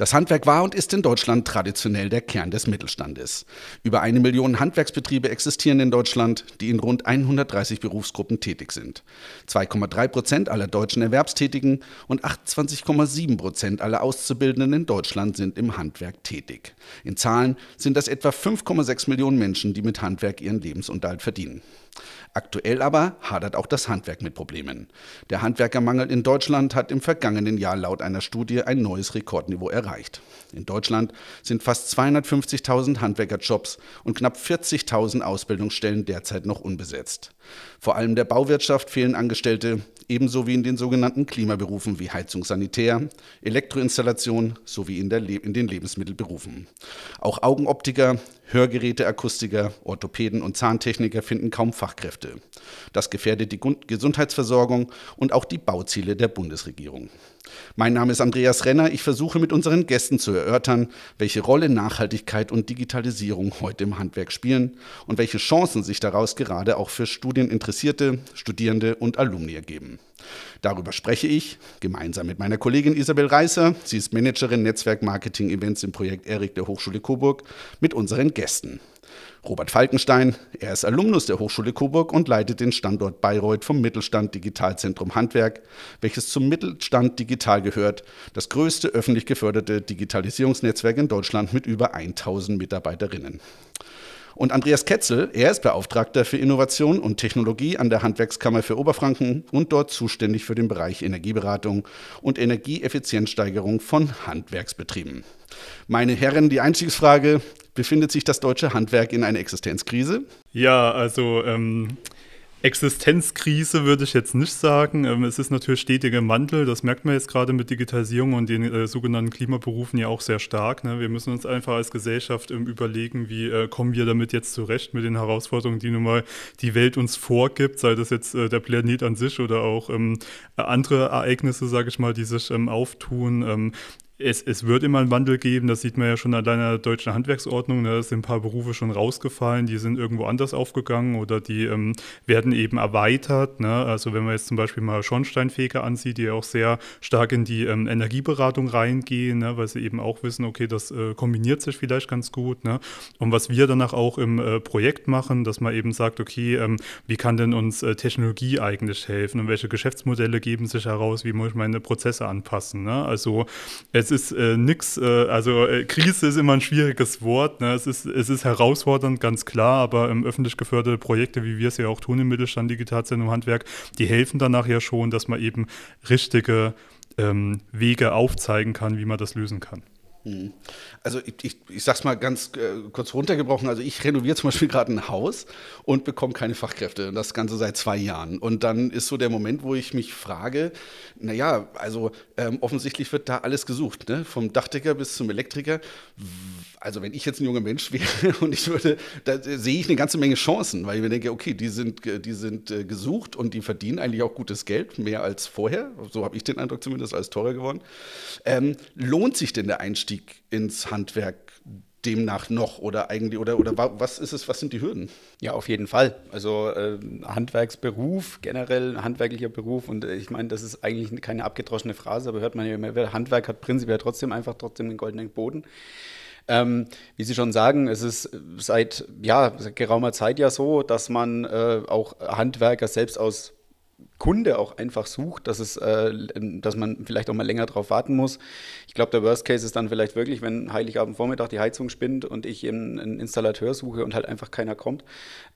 Das Handwerk war und ist in Deutschland traditionell der Kern des Mittelstandes. Über eine Million Handwerksbetriebe existieren in Deutschland, die in rund 130 Berufsgruppen tätig sind. 2,3 Prozent aller deutschen Erwerbstätigen und 28,7 Prozent aller Auszubildenden in Deutschland sind im Handwerk tätig. In Zahlen sind das etwa 5,6 Millionen Menschen, die mit Handwerk ihren Lebensunterhalt verdienen. Aktuell aber hadert auch das Handwerk mit Problemen. Der Handwerkermangel in Deutschland hat im vergangenen Jahr laut einer Studie ein neues Rekordniveau erreicht. In Deutschland sind fast 250.000 Handwerkerjobs und knapp 40.000 Ausbildungsstellen derzeit noch unbesetzt. Vor allem der Bauwirtschaft fehlen Angestellte, ebenso wie in den sogenannten Klimaberufen wie Heizungssanitär, Elektroinstallation sowie in, Le in den Lebensmittelberufen. Auch Augenoptiker, Hörgeräteakustiker, Orthopäden und Zahntechniker finden kaum Fachkräfte. Das gefährdet die Gesundheitsversorgung und auch die Bauziele der Bundesregierung. Mein Name ist Andreas Renner. Ich versuche mit unseren Gästen zu erörtern, welche Rolle Nachhaltigkeit und Digitalisierung heute im Handwerk spielen und welche Chancen sich daraus gerade auch für Studieninteressierte, Studierende und Alumni ergeben. Darüber spreche ich gemeinsam mit meiner Kollegin Isabel Reißer. Sie ist Managerin Netzwerk Marketing Events im Projekt ERIC der Hochschule Coburg mit unseren Gästen. Robert Falkenstein, er ist Alumnus der Hochschule Coburg und leitet den Standort Bayreuth vom Mittelstand Digitalzentrum Handwerk, welches zum Mittelstand Digital gehört, das größte öffentlich geförderte Digitalisierungsnetzwerk in Deutschland mit über 1000 Mitarbeiterinnen. Und Andreas Ketzel, er ist Beauftragter für Innovation und Technologie an der Handwerkskammer für Oberfranken und dort zuständig für den Bereich Energieberatung und Energieeffizienzsteigerung von Handwerksbetrieben. Meine Herren, die Einstiegsfrage, befindet sich das deutsche Handwerk in einer Existenzkrise? Ja, also ähm, Existenzkrise würde ich jetzt nicht sagen. Ähm, es ist natürlich stetiger Wandel. Das merkt man jetzt gerade mit Digitalisierung und den äh, sogenannten Klimaberufen ja auch sehr stark. Ne? Wir müssen uns einfach als Gesellschaft ähm, überlegen, wie äh, kommen wir damit jetzt zurecht mit den Herausforderungen, die nun mal die Welt uns vorgibt, sei das jetzt äh, der Planet an sich oder auch ähm, andere Ereignisse, sage ich mal, die sich ähm, auftun. Es, es, wird immer einen Wandel geben, das sieht man ja schon an deiner deutschen Handwerksordnung. Ne? Da sind ein paar Berufe schon rausgefallen, die sind irgendwo anders aufgegangen oder die ähm, werden eben erweitert. Ne? Also wenn man jetzt zum Beispiel mal Schornsteinfeger ansieht, die auch sehr stark in die ähm, Energieberatung reingehen, ne? weil sie eben auch wissen, okay, das äh, kombiniert sich vielleicht ganz gut. Ne? Und was wir danach auch im äh, Projekt machen, dass man eben sagt, okay, ähm, wie kann denn uns äh, Technologie eigentlich helfen und welche Geschäftsmodelle geben sich heraus, wie muss ich meine Prozesse anpassen. Ne? Also es ist äh, nichts, äh, also äh, Krise ist immer ein schwieriges Wort. Ne? Es, ist, es ist herausfordernd, ganz klar, aber ähm, öffentlich geförderte Projekte, wie wir es ja auch tun im Mittelstand, Digitalzentrum Handwerk, die helfen danach ja schon, dass man eben richtige ähm, Wege aufzeigen kann, wie man das lösen kann. Mhm. Also ich, ich, ich sag's mal ganz äh, kurz runtergebrochen. Also ich renoviere zum Beispiel gerade ein Haus und bekomme keine Fachkräfte. Das Ganze seit zwei Jahren. Und dann ist so der Moment, wo ich mich frage, naja, also ähm, offensichtlich wird da alles gesucht, ne? vom Dachdecker bis zum Elektriker. Also wenn ich jetzt ein junger Mensch wäre und ich würde, da sehe ich eine ganze Menge Chancen, weil ich mir denke, okay, die sind, die sind äh, gesucht und die verdienen eigentlich auch gutes Geld, mehr als vorher. So habe ich den Eindruck zumindest, als teurer geworden. Ähm, lohnt sich denn der Einstieg? Einstieg ins Handwerk demnach noch oder eigentlich oder oder was ist es was sind die Hürden? Ja auf jeden Fall. Also äh, Handwerksberuf generell handwerklicher Beruf und äh, ich meine das ist eigentlich keine abgedroschene Phrase aber hört man ja immer Handwerk hat prinzipiell trotzdem einfach trotzdem den goldenen Boden. Ähm, wie Sie schon sagen, es ist seit ja, seit geraumer Zeit ja so, dass man äh, auch Handwerker selbst aus Kunde auch einfach sucht, dass, es, äh, dass man vielleicht auch mal länger drauf warten muss. Ich glaube, der Worst Case ist dann vielleicht wirklich, wenn Heiligabend Vormittag die Heizung spinnt und ich einen, einen Installateur suche und halt einfach keiner kommt,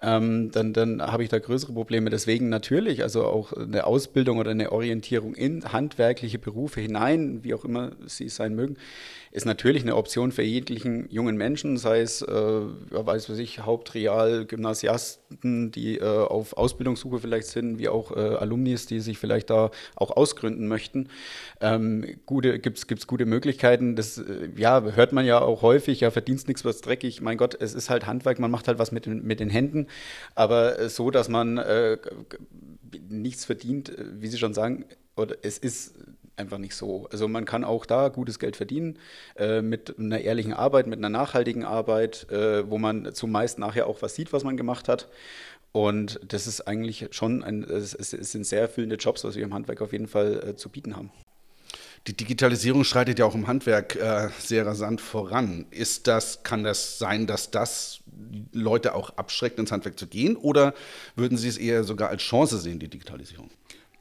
ähm, dann, dann habe ich da größere Probleme. Deswegen natürlich, also auch eine Ausbildung oder eine Orientierung in handwerkliche Berufe hinein, wie auch immer sie sein mögen, ist natürlich eine Option für jeglichen jungen Menschen, sei es, äh, weiß was ich, Hauptreal, Gymnasiasten, die äh, auf Ausbildungssuche vielleicht sind, wie auch äh, Alumnis, die sich vielleicht da auch ausgründen möchten. Ähm, gute, gibt es gute Möglichkeiten. Das äh, ja, hört man ja auch häufig, ja, verdienst nichts, was dreckig. Mein Gott, es ist halt Handwerk, man macht halt was mit mit den Händen. Aber äh, so, dass man äh, nichts verdient, wie Sie schon sagen, oder es ist einfach nicht so. Also man kann auch da gutes Geld verdienen äh, mit einer ehrlichen Arbeit, mit einer nachhaltigen Arbeit, äh, wo man zumeist nachher auch was sieht, was man gemacht hat. Und das ist eigentlich schon ein, es, es sind sehr erfüllende Jobs, was wir im Handwerk auf jeden Fall äh, zu bieten haben. Die Digitalisierung schreitet ja auch im Handwerk äh, sehr rasant voran. Ist das, kann das sein, dass das Leute auch abschreckt, ins Handwerk zu gehen? Oder würden Sie es eher sogar als Chance sehen, die Digitalisierung?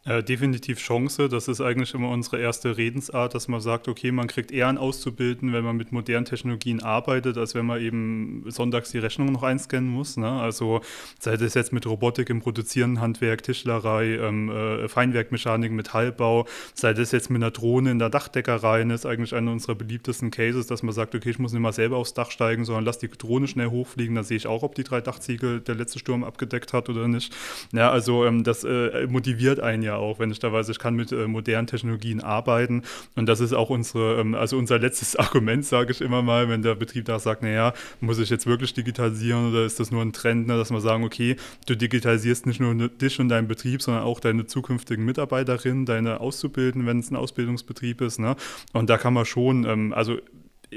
Äh, definitiv Chance. Das ist eigentlich immer unsere erste Redensart, dass man sagt, okay, man kriegt eher einen Auszubildenden, wenn man mit modernen Technologien arbeitet, als wenn man eben sonntags die Rechnung noch einscannen muss. Ne? Also sei das jetzt mit Robotik im Produzieren, Handwerk, Tischlerei, ähm, äh, Feinwerkmechanik, Metallbau, sei das jetzt mit einer Drohne in der Dachdeckerei, das ist eigentlich einer unserer beliebtesten Cases, dass man sagt, okay, ich muss nicht mal selber aufs Dach steigen, sondern lass die Drohne schnell hochfliegen, da sehe ich auch, ob die drei Dachziegel der letzte Sturm abgedeckt hat oder nicht. Ja, also ähm, das äh, motiviert einen ja auch, wenn ich da weiß, ich kann mit äh, modernen Technologien arbeiten. Und das ist auch unsere, ähm, also unser letztes Argument, sage ich immer mal, wenn der Betrieb da sagt, naja, muss ich jetzt wirklich digitalisieren oder ist das nur ein Trend, ne, dass wir sagen, okay, du digitalisierst nicht nur dich und deinen Betrieb, sondern auch deine zukünftigen Mitarbeiterinnen, deine Auszubildenden, wenn es ein Ausbildungsbetrieb ist. Ne? Und da kann man schon, ähm, also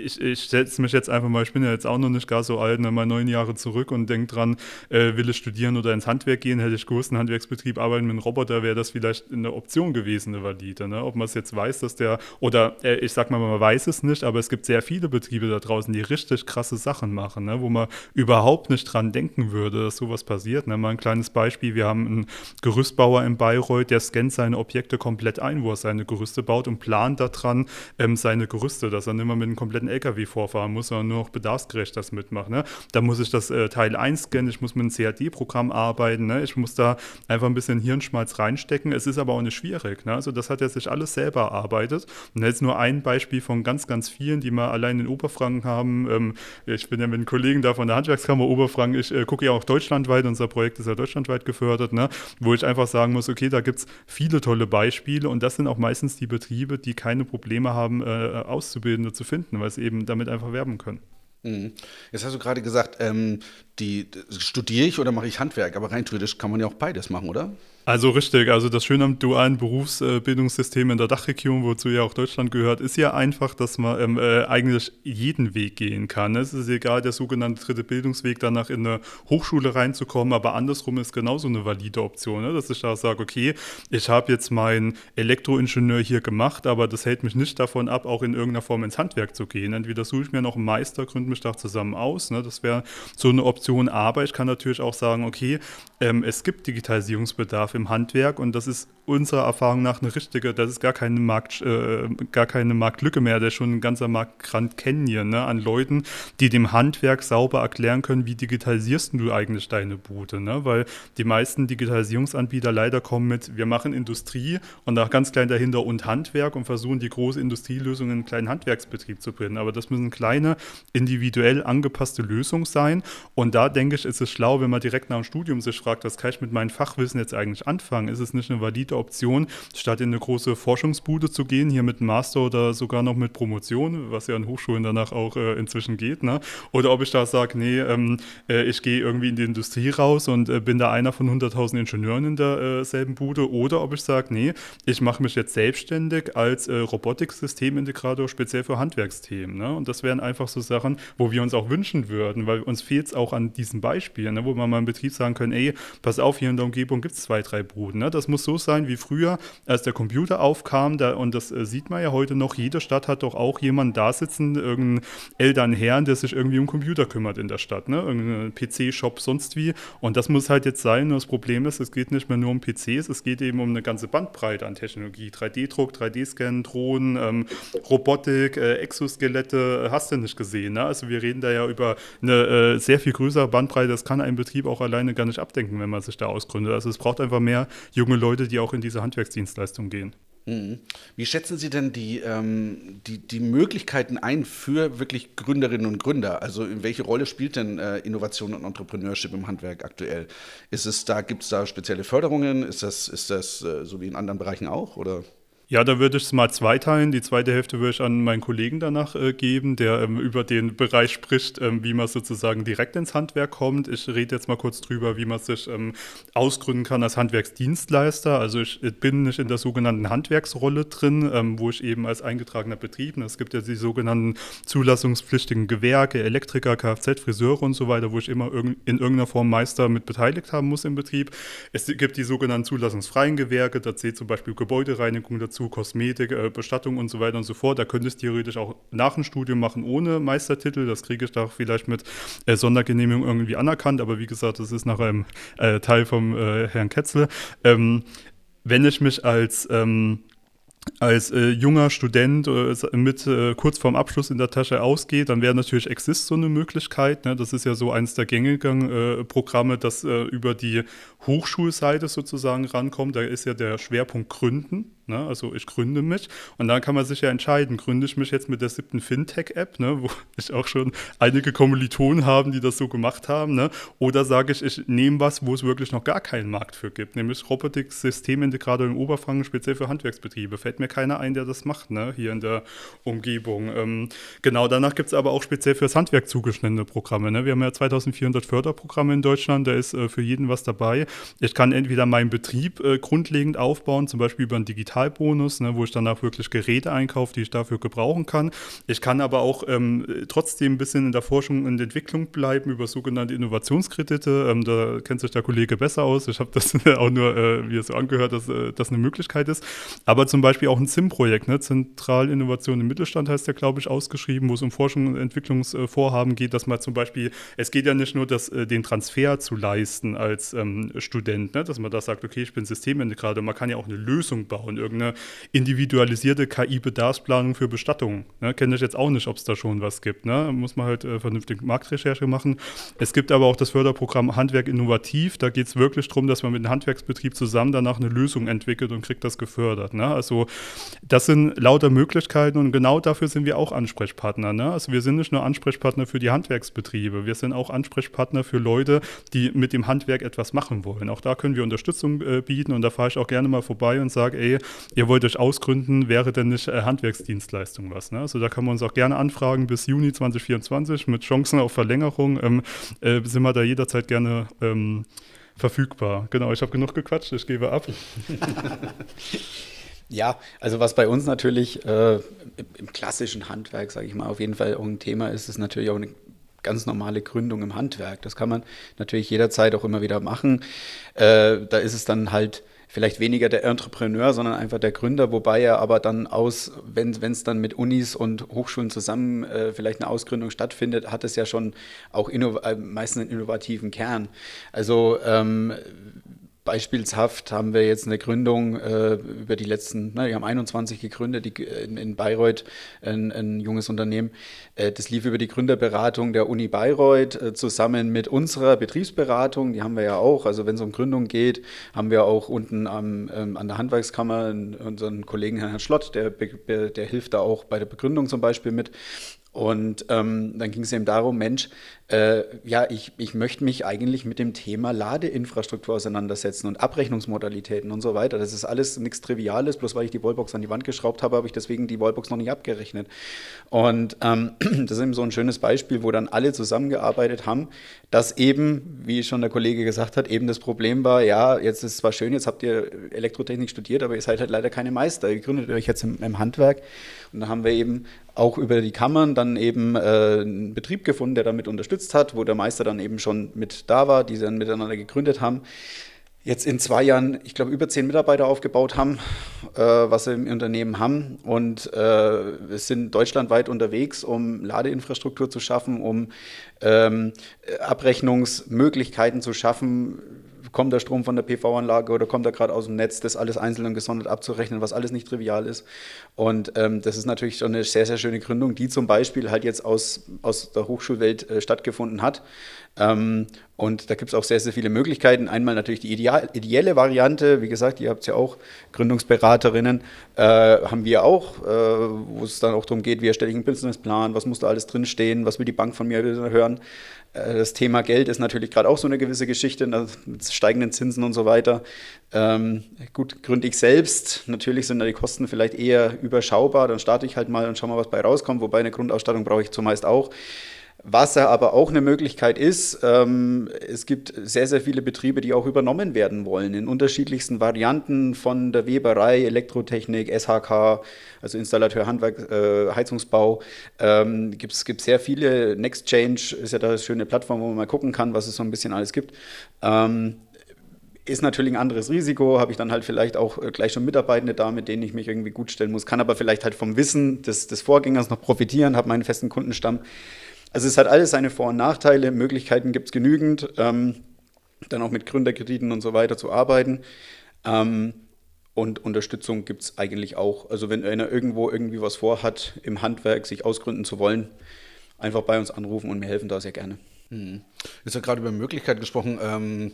ich, ich setze mich jetzt einfach mal, ich bin ja jetzt auch noch nicht gar so alt, ne, mal neun Jahre zurück und denke dran, äh, will ich studieren oder ins Handwerk gehen, hätte ich gewusst, ein Handwerksbetrieb arbeiten mit einem Roboter, wäre das vielleicht eine Option gewesen, eine valide. Ne? Ob man es jetzt weiß, dass der, oder äh, ich sag mal, man weiß es nicht, aber es gibt sehr viele Betriebe da draußen, die richtig krasse Sachen machen, ne? wo man überhaupt nicht dran denken würde, dass sowas passiert. Ne? Mal ein kleines Beispiel, wir haben einen Gerüstbauer in Bayreuth, der scannt seine Objekte komplett ein, wo er seine Gerüste baut und plant daran ähm, seine Gerüste, dass er nicht mehr mit einem kompletten kompletten LKW vorfahren muss, sondern nur noch bedarfsgerecht das mitmachen. Ne? Da muss ich das äh, Teil einscannen, ich muss mit einem CAD-Programm arbeiten, ne? ich muss da einfach ein bisschen Hirnschmalz reinstecken. Es ist aber auch nicht schwierig. Ne? Also das hat er sich alles selber erarbeitet. Und jetzt nur ein Beispiel von ganz, ganz vielen, die wir allein in Oberfranken haben. Ähm, ich bin ja mit einem Kollegen da von der Handwerkskammer Oberfranken. Ich äh, gucke ja auch deutschlandweit, unser Projekt ist ja deutschlandweit gefördert, ne? wo ich einfach sagen muss, okay, da gibt es viele tolle Beispiele und das sind auch meistens die Betriebe, die keine Probleme haben, äh, Auszubildende zu finden, weil sie eben damit einfach werben können. Mhm. Jetzt hast du gerade gesagt, ähm, die, studiere ich oder mache ich Handwerk? Aber rein theoretisch kann man ja auch beides machen, oder? Also richtig, also das Schöne am dualen Berufsbildungssystem in der Dachregion, wozu ja auch Deutschland gehört, ist ja einfach, dass man ähm, äh, eigentlich jeden Weg gehen kann. Es ist egal, der sogenannte dritte Bildungsweg, danach in eine Hochschule reinzukommen, aber andersrum ist genauso eine valide Option, ne? dass ich da sage, okay, ich habe jetzt meinen Elektroingenieur hier gemacht, aber das hält mich nicht davon ab, auch in irgendeiner Form ins Handwerk zu gehen. Entweder suche ich mir noch einen Meister, gründe mich da zusammen aus, ne? das wäre so eine Option, aber ich kann natürlich auch sagen, okay, ähm, es gibt Digitalisierungsbedarf im Handwerk und das ist unserer Erfahrung nach eine richtige, das ist gar keine, Markt, äh, gar keine Marktlücke mehr, der ist schon ein ganzer Markt Grand Canyon ne, an Leuten, die dem Handwerk sauber erklären können, wie digitalisierst du eigentlich deine Bude, ne? weil die meisten Digitalisierungsanbieter leider kommen mit, wir machen Industrie und auch ganz klein dahinter und Handwerk und versuchen die große Industrielösung in einen kleinen Handwerksbetrieb zu bringen, aber das müssen kleine, individuell angepasste Lösungen sein. Und da denke ich, ist es schlau, wenn man direkt nach dem Studium sich fragt, was kann ich mit meinem Fachwissen jetzt eigentlich anfangen? Ist es nicht eine valide Option, statt in eine große Forschungsbude zu gehen, hier mit Master oder sogar noch mit Promotion, was ja an Hochschulen danach auch äh, inzwischen geht, ne? Oder ob ich da sage, nee, ähm, äh, ich gehe irgendwie in die Industrie raus und äh, bin da einer von 100.000 Ingenieuren in derselben äh, Bude, oder ob ich sage, nee, ich mache mich jetzt selbstständig als äh, Robotiksystemintegrator speziell für Handwerksthemen. Ne? Und das wären einfach so Sachen, wo wir uns auch wünschen würden, weil uns fehlt es auch an diesen Beispielen, ne? wo man mal im Betrieb sagen können, ey, pass auf, hier in der Umgebung gibt es zwei, drei Buden. Ne? Das muss so sein wie früher, als der Computer aufkam. Da, und das äh, sieht man ja heute noch. Jede Stadt hat doch auch jemanden da sitzen, irgendeinen Elternherrn, der sich irgendwie um Computer kümmert in der Stadt. Ne? Irgendein PC-Shop, sonst wie. Und das muss halt jetzt sein. Und das Problem ist, es geht nicht mehr nur um PCs, es geht eben um eine ganze Bandbreite an Technologie. 3D-Druck, 3D-Scan, Drohnen, ähm, Robotik, äh, Exoskelette, hast du nicht gesehen. Ne? Also wir reden da ja über eine äh, sehr viel größere Bandbreite. Das kann ein Betrieb auch alleine gar nicht abdenken, wenn man sich da ausgründet. Also es braucht einfach mehr junge Leute, die auch in diese Handwerksdienstleistung gehen. Mhm. Wie schätzen Sie denn die, ähm, die, die Möglichkeiten ein für wirklich Gründerinnen und Gründer? Also in welche Rolle spielt denn äh, Innovation und Entrepreneurship im Handwerk aktuell? Ist es da, gibt es da spezielle Förderungen? Ist das, ist das äh, so wie in anderen Bereichen auch? Oder? Ja, da würde ich es mal zweiteilen. Die zweite Hälfte würde ich an meinen Kollegen danach äh, geben, der ähm, über den Bereich spricht, ähm, wie man sozusagen direkt ins Handwerk kommt. Ich rede jetzt mal kurz drüber, wie man sich ähm, ausgründen kann als Handwerksdienstleister. Also ich, bin nicht in der sogenannten Handwerksrolle drin, ähm, wo ich eben als eingetragener Betrieb, es gibt ja die sogenannten zulassungspflichtigen Gewerke, Elektriker, Kfz, Friseure und so weiter, wo ich immer in irgendeiner Form Meister mit beteiligt haben muss im Betrieb. Es gibt die sogenannten zulassungsfreien Gewerke, da zählt zum Beispiel Gebäudereinigung dazu zu Kosmetik, äh, Bestattung und so weiter und so fort. Da könnte es theoretisch auch nach dem Studium machen ohne Meistertitel. Das kriege ich da vielleicht mit äh, Sondergenehmigung irgendwie anerkannt. Aber wie gesagt, das ist nach einem äh, Teil vom äh, Herrn Ketzel. Ähm, wenn ich mich als ähm, als äh, junger Student äh, mit äh, kurz vorm Abschluss in der Tasche ausgeht, dann wäre natürlich Exist so eine Möglichkeit. Ne? Das ist ja so eines der gängigen äh, Programme, das äh, über die Hochschulseite sozusagen rankommt. Da ist ja der Schwerpunkt Gründen. Ne? Also ich gründe mich und dann kann man sich ja entscheiden, gründe ich mich jetzt mit der siebten Fintech-App, ne? wo ich auch schon einige Kommilitonen haben, die das so gemacht haben, ne? oder sage ich, ich nehme was, wo es wirklich noch gar keinen Markt für gibt, nämlich Robotik-Systemintegrator in Oberfranken speziell für Handwerksbetriebe. Fällt mir keiner ein, der das macht, ne? hier in der Umgebung. Ähm, genau, danach gibt es aber auch speziell fürs Handwerk zugeschnittene Programme. Ne? Wir haben ja 2400 Förderprogramme in Deutschland, da ist äh, für jeden was dabei. Ich kann entweder meinen Betrieb äh, grundlegend aufbauen, zum Beispiel über ein Digital Digitalbonus, ne, wo ich danach wirklich Geräte einkaufe, die ich dafür gebrauchen kann. Ich kann aber auch ähm, trotzdem ein bisschen in der Forschung und Entwicklung bleiben über sogenannte Innovationskredite. Ähm, da kennt sich der Kollege besser aus. Ich habe das auch nur, äh, es so angehört, dass äh, das eine Möglichkeit ist. Aber zum Beispiel auch ein ZIM-Projekt, ne, Zentralinnovation im Mittelstand heißt der, glaube ich, ausgeschrieben, wo es um Forschung und Entwicklungsvorhaben geht, dass man zum Beispiel, es geht ja nicht nur, dass, äh, den Transfer zu leisten als ähm, Student, ne, dass man da sagt, okay, ich bin Systemintegrator, man kann ja auch eine Lösung bauen, irgendeine individualisierte KI-Bedarfsplanung für Bestattungen. Ne? Kenne ich jetzt auch nicht, ob es da schon was gibt. Ne? Muss man halt äh, vernünftig Marktrecherche machen. Es gibt aber auch das Förderprogramm Handwerk Innovativ. Da geht es wirklich darum, dass man mit dem Handwerksbetrieb zusammen danach eine Lösung entwickelt und kriegt das gefördert. Ne? Also das sind lauter Möglichkeiten und genau dafür sind wir auch Ansprechpartner. Ne? Also wir sind nicht nur Ansprechpartner für die Handwerksbetriebe, wir sind auch Ansprechpartner für Leute, die mit dem Handwerk etwas machen wollen. Auch da können wir Unterstützung äh, bieten und da fahre ich auch gerne mal vorbei und sage, ey, ihr wollt euch ausgründen, wäre denn nicht äh, Handwerksdienstleistung was? Ne? Also da kann man uns auch gerne anfragen bis Juni 2024 mit Chancen auf Verlängerung. Ähm, äh, sind wir da jederzeit gerne ähm, verfügbar. Genau, ich habe genug gequatscht, ich gebe ab. Ja, also was bei uns natürlich äh, im, klassischen Handwerk, sage ich mal, auf jeden Fall auch ein Thema ist, ist natürlich auch eine ganz normale Gründung im Handwerk. Das kann man natürlich jederzeit auch immer wieder machen. Äh, da ist es dann halt vielleicht weniger der Entrepreneur, sondern einfach der Gründer, wobei er aber dann aus, wenn es dann mit Unis und Hochschulen zusammen äh, vielleicht eine Ausgründung stattfindet, hat es ja schon auch äh, meistens einen innovativen Kern. Also ähm, Beispielshaft haben wir jetzt eine Gründung äh, über die letzten, na, wir haben 21 gegründet die, in, in, Bayreuth, ein, ein junges Unternehmen. Äh, das lief über die Gründerberatung der Uni Bayreuth äh, zusammen mit unserer Betriebsberatung, die haben wir ja auch. Also wenn es um Gründung geht, haben wir auch unten am, ähm, an der Handwerkskammer unseren Kollegen Herrn Schlott, der, der hilft da auch bei der Begründung zum Beispiel mit. Und ähm, dann ging es eben darum, Mensch, äh, ja, ich, ich möchte mich eigentlich mit dem Thema Ladeinfrastruktur auseinandersetzen und Abrechnungsmodalitäten und so weiter. Das ist alles nichts Triviales, bloß weil ich die Wallbox an die Wand geschraubt habe, habe ich deswegen die Wallbox noch nicht abgerechnet. Und ähm, das ist eben so ein schönes Beispiel, wo dann alle zusammengearbeitet haben, dass eben, wie schon der Kollege gesagt hat, eben das Problem war, ja, jetzt ist es zwar schön, jetzt habt ihr Elektrotechnik studiert, aber ihr seid halt leider keine Meister. Ihr gründet euch jetzt im, im Handwerk. Und da haben wir eben auch über die Kammern dann eben äh, einen Betrieb gefunden, der damit unterstützt hat, wo der Meister dann eben schon mit da war, die dann miteinander gegründet haben. Jetzt in zwei Jahren, ich glaube, über zehn Mitarbeiter aufgebaut haben, äh, was sie im Unternehmen haben. Und äh, sind deutschlandweit unterwegs, um Ladeinfrastruktur zu schaffen, um ähm, Abrechnungsmöglichkeiten zu schaffen kommt der Strom von der PV-Anlage oder kommt er gerade aus dem Netz, das alles einzeln und gesondert abzurechnen, was alles nicht trivial ist. Und ähm, das ist natürlich schon eine sehr, sehr schöne Gründung, die zum Beispiel halt jetzt aus, aus der Hochschulwelt äh, stattgefunden hat. Ähm, und da gibt es auch sehr, sehr viele Möglichkeiten. Einmal natürlich die ideal, ideelle Variante, wie gesagt, ihr habt ja auch Gründungsberaterinnen, äh, haben wir auch, äh, wo es dann auch darum geht, wie erstelle ich einen Businessplan, was muss da alles drinstehen, was will die Bank von mir hören. Äh, das Thema Geld ist natürlich gerade auch so eine gewisse Geschichte ne, mit steigenden Zinsen und so weiter. Ähm, gut, gründe ich selbst. Natürlich sind da die Kosten vielleicht eher überschaubar. Dann starte ich halt mal und schau mal, was bei rauskommt. Wobei eine Grundausstattung brauche ich zumeist auch. Was aber auch eine Möglichkeit ist, ähm, es gibt sehr, sehr viele Betriebe, die auch übernommen werden wollen, in unterschiedlichsten Varianten von der Weberei, Elektrotechnik, SHK, also Installateur, Handwerk, äh, Heizungsbau. Ähm, gibt es sehr viele. Nextchange ist ja da eine schöne Plattform, wo man mal gucken kann, was es so ein bisschen alles gibt. Ähm, ist natürlich ein anderes Risiko, habe ich dann halt vielleicht auch äh, gleich schon Mitarbeitende da, mit denen ich mich irgendwie gut stellen muss, kann aber vielleicht halt vom Wissen des, des Vorgängers noch profitieren, habe meinen festen Kundenstamm. Also es hat alles seine Vor- und Nachteile, Möglichkeiten gibt es genügend, ähm, dann auch mit Gründerkrediten und so weiter zu arbeiten. Ähm, und Unterstützung gibt es eigentlich auch. Also wenn einer irgendwo irgendwie was vorhat, im Handwerk sich ausgründen zu wollen, einfach bei uns anrufen und mir helfen da sehr gerne. Hm. Jetzt hat gerade über Möglichkeiten gesprochen. Ähm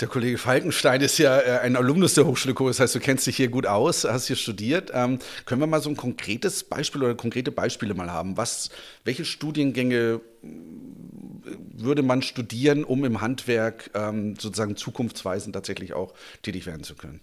der Kollege Falkenstein ist ja äh, ein Alumnus der Hochschule Co. Das heißt, du kennst dich hier gut aus, hast hier studiert. Ähm, können wir mal so ein konkretes Beispiel oder konkrete Beispiele mal haben? Was, welche Studiengänge äh, würde man studieren, um im Handwerk ähm, sozusagen zukunftsweisend tatsächlich auch tätig werden zu können?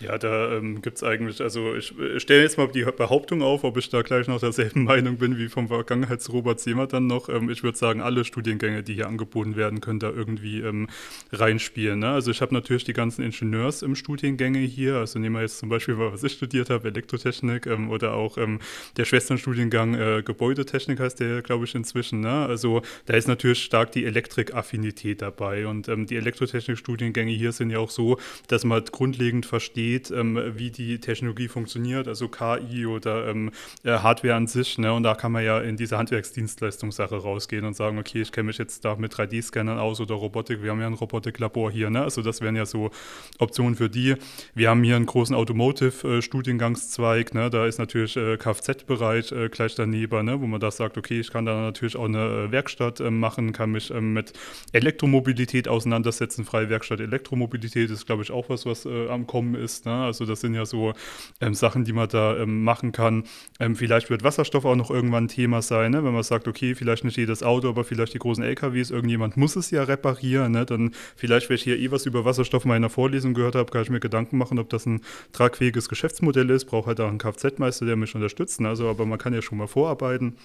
Ja, da ähm, gibt es eigentlich, also ich, ich stelle jetzt mal die Behauptung auf, ob ich da gleich noch derselben Meinung bin wie vom Vergangenheits-Robert Seemer dann noch. Ähm, ich würde sagen, alle Studiengänge, die hier angeboten werden, können da irgendwie ähm, reinspielen. Ne? Also ich habe natürlich die ganzen Ingenieurs im Studiengänge hier. Also nehmen wir jetzt zum Beispiel, was ich studiert habe, Elektrotechnik ähm, oder auch ähm, der Schwesternstudiengang äh, Gebäudetechnik heißt der, glaube ich, inzwischen. Ne? Also da ist natürlich stark die Elektrikaffinität dabei. Und ähm, die Elektrotechnik-Studiengänge hier sind ja auch so, dass man halt grundlegend versteht, versteht, ähm, wie die Technologie funktioniert, also KI oder ähm, äh, Hardware an sich. Ne? Und da kann man ja in diese Handwerksdienstleistungssache rausgehen und sagen, okay, ich kenne mich jetzt da mit 3D-Scannern aus oder Robotik. Wir haben ja ein Robotiklabor hier. Ne? Also das wären ja so Optionen für die. Wir haben hier einen großen Automotive-Studiengangszweig. Ne? Da ist natürlich äh, Kfz-Bereich äh, gleich daneben, ne? wo man da sagt, okay, ich kann da natürlich auch eine äh, Werkstatt äh, machen, kann mich ähm, mit Elektromobilität auseinandersetzen. Freie Werkstatt Elektromobilität ist, glaube ich, auch was, was äh, am Kommen ist. Ne? Also das sind ja so ähm, Sachen, die man da ähm, machen kann. Ähm, vielleicht wird Wasserstoff auch noch irgendwann ein Thema sein, ne? wenn man sagt, okay, vielleicht nicht jedes Auto, aber vielleicht die großen LKWs, irgendjemand muss es ja reparieren. Ne? Dann vielleicht, wenn ich hier eh was über Wasserstoff in der Vorlesung gehört habe, kann ich mir Gedanken machen, ob das ein tragfähiges Geschäftsmodell ist. Brauche halt auch einen Kfz-Meister, der mich unterstützt. Ne? Also, aber man kann ja schon mal vorarbeiten.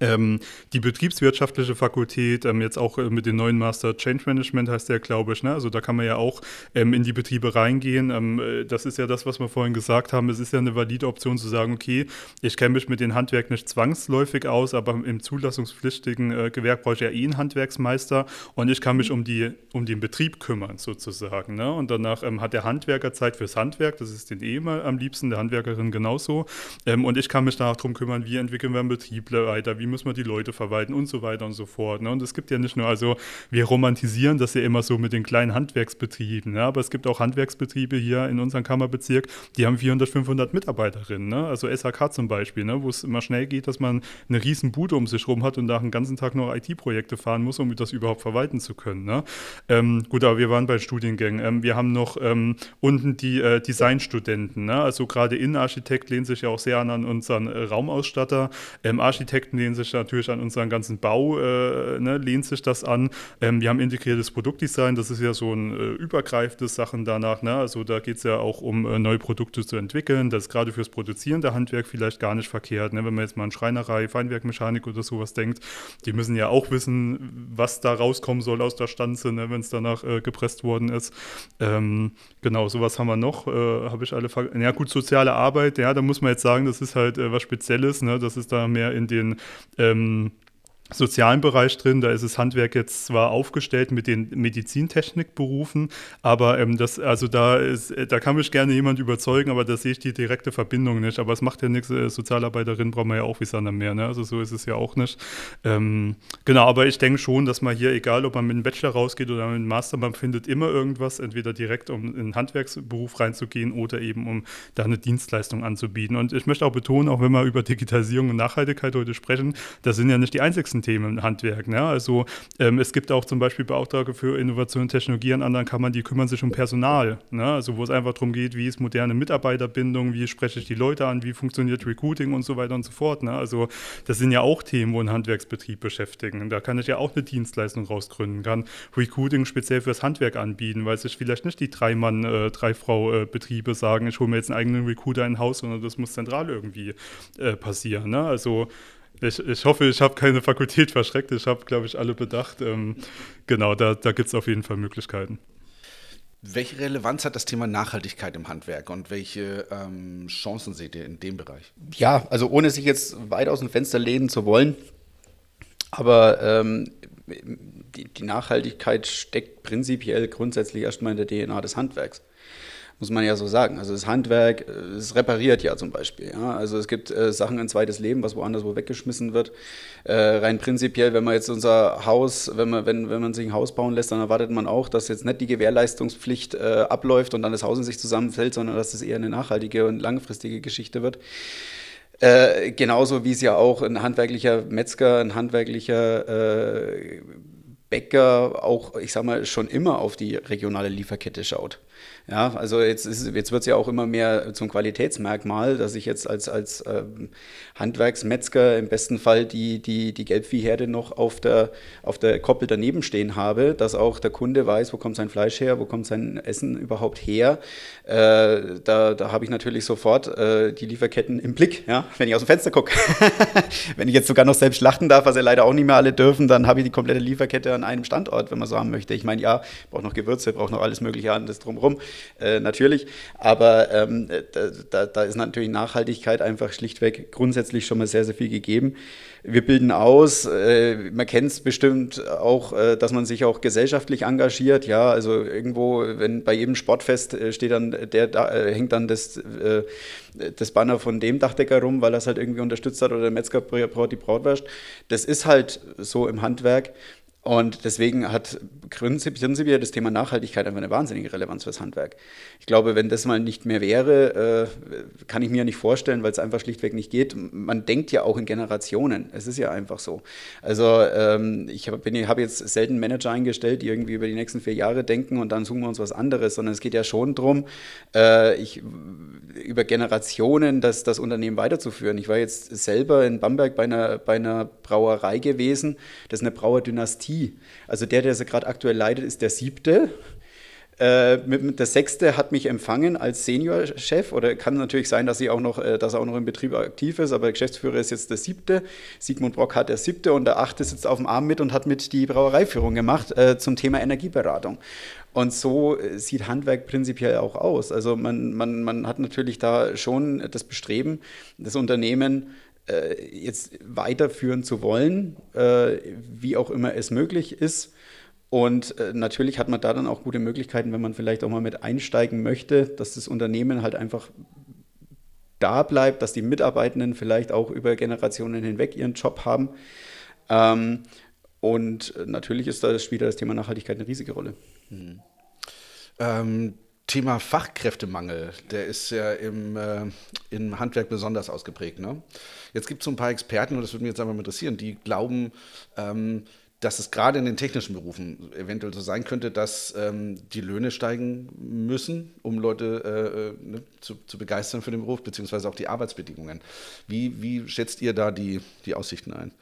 Ähm, die betriebswirtschaftliche Fakultät, ähm, jetzt auch äh, mit dem neuen Master Change Management heißt der, glaube ich, ne? also da kann man ja auch ähm, in die Betriebe reingehen. Ähm, äh, das ist ja das, was wir vorhin gesagt haben. Es ist ja eine valide Option zu sagen, okay, ich kenne mich mit dem Handwerk nicht zwangsläufig aus, aber im zulassungspflichtigen äh, Gewerk brauche ich ja eh einen Handwerksmeister und ich kann mich um, die, um den Betrieb kümmern sozusagen. Ne? Und danach ähm, hat der Handwerker Zeit fürs Handwerk, das ist den eh am liebsten, der Handwerkerin genauso. Ähm, und ich kann mich danach darum kümmern, wie entwickeln wir einen Betrieb weiter, wie muss man die Leute verwalten und so weiter und so fort. Ne? Und es gibt ja nicht nur, also wir romantisieren das ja immer so mit den kleinen Handwerksbetrieben, ne? aber es gibt auch Handwerksbetriebe hier in unserem Kammerbezirk, die haben 400, 500 Mitarbeiterinnen, ne? also SHK zum Beispiel, ne? wo es immer schnell geht, dass man eine riesen Bude um sich rum hat und da den ganzen Tag nur IT-Projekte fahren muss, um das überhaupt verwalten zu können. Ne? Ähm, gut, aber wir waren bei Studiengängen. Ähm, wir haben noch ähm, unten die äh, Designstudenten, ne? also gerade Innenarchitekt lehnt sich ja auch sehr an, an unseren äh, Raumausstatter. Ähm, Architekten lehnen sich natürlich an unseren ganzen Bau, äh, ne, lehnt sich das an. Ähm, wir haben integriertes Produktdesign, das ist ja so ein äh, übergreifendes Sachen danach. Ne? Also da geht es ja auch um äh, neue Produkte zu entwickeln. Das ist gerade fürs produzierende Handwerk vielleicht gar nicht verkehrt. Ne? Wenn man jetzt mal an Schreinerei, Feinwerkmechanik oder sowas denkt, die müssen ja auch wissen, was da rauskommen soll aus der Stanze, ne? wenn es danach äh, gepresst worden ist. Ähm, genau, sowas haben wir noch. Äh, Habe ich alle. Ja, gut, soziale Arbeit, ja, da muss man jetzt sagen, das ist halt äh, was Spezielles. Ne? Das ist da mehr in den ähm, sozialen Bereich drin. Da ist das Handwerk jetzt zwar aufgestellt mit den Medizintechnikberufen, aber ähm, das, also da ist, da kann mich gerne jemand überzeugen, aber da sehe ich die direkte Verbindung nicht. Aber es macht ja nichts. Äh, Sozialarbeiterin brauchen wir ja auch wie Sander mehr. Ne? Also so ist es ja auch nicht. Ähm, genau, aber ich denke schon, dass man hier, egal ob man mit einem Bachelor rausgeht oder mit einem Master, man findet immer irgendwas, entweder direkt um in den Handwerksberuf reinzugehen oder eben um da eine Dienstleistung anzubieten. Und ich möchte auch betonen, auch wenn wir über Digitalisierung und Nachhaltigkeit heute sprechen, das sind ja nicht die einzigsten komplexen Themen Handwerk. Ne? Also ähm, es gibt auch zum Beispiel Beauftragte für Innovation und Technologie an anderen Kammern, die kümmern sich um Personal. Ne? Also wo es einfach darum geht, wie ist moderne Mitarbeiterbindung, wie spreche ich die Leute an, wie funktioniert Recruiting und so weiter und so fort. Ne? Also das sind ja auch Themen, wo ein Handwerksbetrieb beschäftigen. Da kann ich ja auch eine Dienstleistung rausgründen, kann Recruiting speziell fürs Handwerk anbieten, weil sich vielleicht nicht die Drei-Mann, äh, Drei-Frau-Betriebe sagen, ich hole mir jetzt einen eigenen Recruiter in Haus, sondern das muss zentral irgendwie äh, passieren. Ne? Also ich, ich hoffe, ich habe keine Fakultät verschreckt. Ich habe, glaube ich, alle bedacht. Ähm, genau, da, da gibt es auf jeden Fall Möglichkeiten. Welche Relevanz hat das Thema Nachhaltigkeit im Handwerk und welche ähm, Chancen seht ihr in dem Bereich? Ja, also ohne sich jetzt weit aus dem Fenster lehnen zu wollen, aber ähm, die, die Nachhaltigkeit steckt prinzipiell grundsätzlich erstmal in der DNA des Handwerks muss man ja so sagen. Also das Handwerk, es repariert ja zum Beispiel. Ja? Also es gibt äh, Sachen ein zweites Leben, was woanders wo weggeschmissen wird. Äh, rein prinzipiell, wenn man jetzt unser Haus, wenn man, wenn, wenn man sich ein Haus bauen lässt, dann erwartet man auch, dass jetzt nicht die Gewährleistungspflicht äh, abläuft und dann das Haus in sich zusammenfällt, sondern dass es eher eine nachhaltige und langfristige Geschichte wird. Äh, genauso wie es ja auch ein handwerklicher Metzger, ein handwerklicher äh, Bäcker auch, ich sag mal, schon immer auf die regionale Lieferkette schaut. Ja, also jetzt, jetzt wird es ja auch immer mehr zum Qualitätsmerkmal, dass ich jetzt als, als ähm, Handwerksmetzger im besten Fall die, die, die Gelbviehherde noch auf der, auf der Koppel daneben stehen habe, dass auch der Kunde weiß, wo kommt sein Fleisch her, wo kommt sein Essen überhaupt her. Äh, da da habe ich natürlich sofort äh, die Lieferketten im Blick, ja, wenn ich aus dem Fenster gucke. wenn ich jetzt sogar noch selbst schlachten darf, was ja leider auch nicht mehr alle dürfen, dann habe ich die komplette Lieferkette an einem Standort, wenn man so haben möchte. Ich meine, ja, braucht noch Gewürze, braucht noch alles Mögliche anderes drumherum äh, natürlich. Aber ähm, da, da, ist natürlich Nachhaltigkeit einfach schlichtweg grundsätzlich schon mal sehr, sehr viel gegeben. Wir bilden aus, äh, man kennt es bestimmt auch, äh, dass man sich auch gesellschaftlich engagiert. Ja, also irgendwo, wenn bei jedem Sportfest äh, steht dann, der da, äh, hängt dann das, das Banner von dem Dachdecker rum, weil es halt irgendwie unterstützt hat oder der Metzger braut die Brautwurst. Das ist halt so im Handwerk. Und deswegen hat prinzipiell das Thema Nachhaltigkeit einfach eine wahnsinnige Relevanz fürs Handwerk. Ich glaube, wenn das mal nicht mehr wäre, äh, kann ich mir nicht vorstellen, weil es einfach schlichtweg nicht geht. Man denkt ja auch in Generationen. Es ist ja einfach so. Also ähm, ich habe hab jetzt selten Manager eingestellt, die irgendwie über die nächsten vier Jahre denken und dann suchen wir uns was anderes, sondern es geht ja schon darum, äh, über Generationen das, das Unternehmen weiterzuführen. Ich war jetzt selber in Bamberg bei einer, bei einer Brauerei gewesen. Das ist eine Brauerdynastie. Also der, der sie gerade aktuell leitet, ist der siebte. Äh, der Sechste hat mich empfangen als Seniorchef oder kann natürlich sein, dass, ich auch noch, äh, dass er auch noch im Betrieb aktiv ist, aber der Geschäftsführer ist jetzt der Siebte. Sigmund Brock hat der Siebte und der Achte sitzt auf dem Arm mit und hat mit die Brauereiführung gemacht äh, zum Thema Energieberatung. Und so sieht Handwerk prinzipiell auch aus. Also man, man, man hat natürlich da schon das Bestreben, das Unternehmen äh, jetzt weiterführen zu wollen, äh, wie auch immer es möglich ist. Und äh, natürlich hat man da dann auch gute Möglichkeiten, wenn man vielleicht auch mal mit einsteigen möchte, dass das Unternehmen halt einfach da bleibt, dass die Mitarbeitenden vielleicht auch über Generationen hinweg ihren Job haben. Ähm, und natürlich ist da wieder das Thema Nachhaltigkeit eine riesige Rolle. Hm. Ähm, Thema Fachkräftemangel, der ist ja im, äh, im Handwerk besonders ausgeprägt. Ne? Jetzt gibt es so ein paar Experten, und das würde mich jetzt einfach mal interessieren, die glauben, ähm, dass es gerade in den technischen Berufen eventuell so sein könnte, dass ähm, die Löhne steigen müssen, um Leute äh, äh, ne, zu, zu, begeistern für den Beruf, beziehungsweise auch die Arbeitsbedingungen. Wie, wie schätzt ihr da die, die Aussichten ein?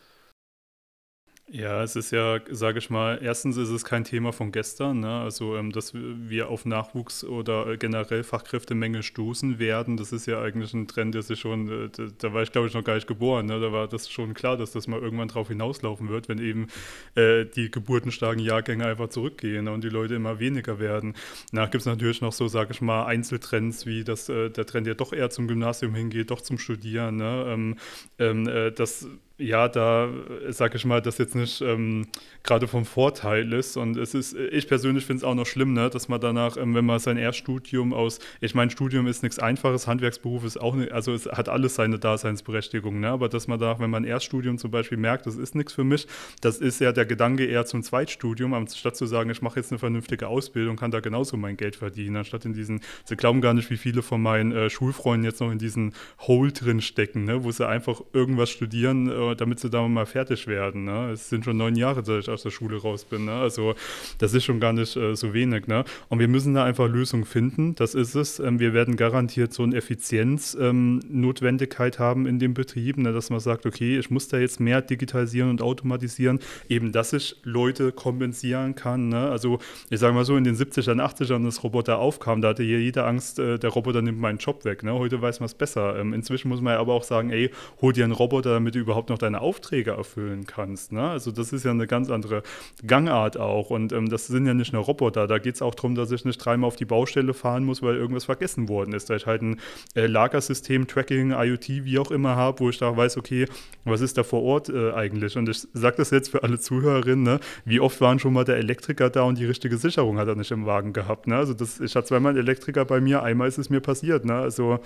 Ja, es ist ja, sage ich mal, erstens ist es kein Thema von gestern, ne? also ähm, dass wir auf Nachwuchs oder äh, generell Fachkräftemenge stoßen werden, das ist ja eigentlich ein Trend, der sich schon, äh, da, da, war ich glaube ich noch gar nicht geboren, ne? da war das schon klar, dass das mal irgendwann drauf hinauslaufen wird, wenn eben äh, die geburtenstarken Jahrgänge einfach zurückgehen ne? und die Leute immer weniger werden. Danach gibt es natürlich noch so, sage ich mal, Einzeltrends, wie dass äh, der Trend ja doch eher zum Gymnasium hingeht, doch zum Studieren, ne? ähm, ähm äh, das ja, da sage ich mal, dass jetzt nicht ähm, gerade vom Vorteil ist. Und es ist, ich persönlich finde es auch noch schlimm, ne, dass man danach, ähm, wenn man sein Erststudium aus, ich meine, Studium ist nichts Einfaches, Handwerksberuf ist auch nicht, also es hat alles seine Daseinsberechtigung, ne, aber dass man da, wenn man ein Erststudium zum Beispiel merkt, das ist nichts für mich, das ist ja der Gedanke eher zum Zweitstudium, anstatt zu sagen, ich mache jetzt eine vernünftige Ausbildung, kann da genauso mein Geld verdienen, anstatt in diesen, sie glauben gar nicht, wie viele von meinen äh, Schulfreunden jetzt noch in diesen Hole drin stecken, ne, wo sie einfach irgendwas studieren, äh, damit sie da mal fertig werden. Ne? Es sind schon neun Jahre, seit ich aus der Schule raus bin. Ne? Also das ist schon gar nicht äh, so wenig. Ne? Und wir müssen da einfach Lösungen finden. Das ist es. Ähm, wir werden garantiert so eine Effizienznotwendigkeit ähm, haben in dem Betrieb, ne? dass man sagt, okay, ich muss da jetzt mehr digitalisieren und automatisieren, eben dass ich Leute kompensieren kann. Ne? Also ich sage mal so, in den 70ern, 80ern, als Roboter aufkam, da hatte jeder Angst, äh, der Roboter nimmt meinen Job weg. Ne? Heute weiß man es besser. Ähm, inzwischen muss man ja aber auch sagen, ey, hol dir einen Roboter, damit du überhaupt noch noch deine Aufträge erfüllen kannst. Ne? Also das ist ja eine ganz andere Gangart auch. Und ähm, das sind ja nicht nur Roboter. Da geht es auch darum, dass ich nicht dreimal auf die Baustelle fahren muss, weil irgendwas vergessen worden ist. Da ich halt ein äh, Lagersystem, Tracking, IoT, wie auch immer habe, wo ich da weiß, okay, was ist da vor Ort äh, eigentlich? Und ich sage das jetzt für alle Zuhörerinnen, ne? wie oft waren schon mal der Elektriker da und die richtige Sicherung hat er nicht im Wagen gehabt. Ne? Also das, ich hatte zweimal einen Elektriker bei mir, einmal ist es mir passiert. Ne? Also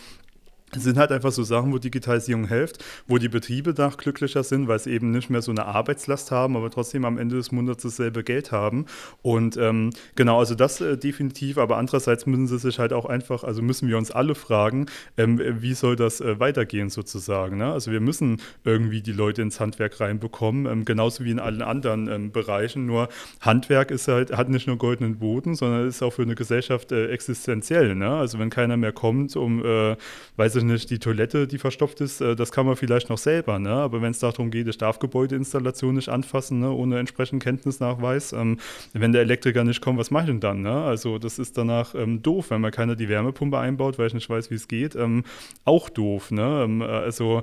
es sind halt einfach so Sachen, wo Digitalisierung hilft, wo die Betriebe da glücklicher sind, weil sie eben nicht mehr so eine Arbeitslast haben, aber trotzdem am Ende des Monats dasselbe Geld haben. Und ähm, genau, also das äh, definitiv, aber andererseits müssen sie sich halt auch einfach, also müssen wir uns alle fragen, ähm, wie soll das äh, weitergehen sozusagen. Ne? Also wir müssen irgendwie die Leute ins Handwerk reinbekommen, ähm, genauso wie in allen anderen ähm, Bereichen. Nur Handwerk ist halt, hat nicht nur goldenen Boden, sondern ist auch für eine Gesellschaft äh, existenziell. Ne? Also wenn keiner mehr kommt, um, äh, weiß ich nicht, die Toilette, die verstopft ist, äh, das kann man vielleicht noch selber, ne? aber wenn es darum geht, ich darf Gebäudeinstallation nicht anfassen, ne? ohne entsprechenden Kenntnisnachweis, ähm, wenn der Elektriker nicht kommt, was mache ich denn dann? Ne? Also das ist danach ähm, doof, wenn man keiner die Wärmepumpe einbaut, weil ich nicht weiß, wie es geht, ähm, auch doof. Ne? Ähm, äh, also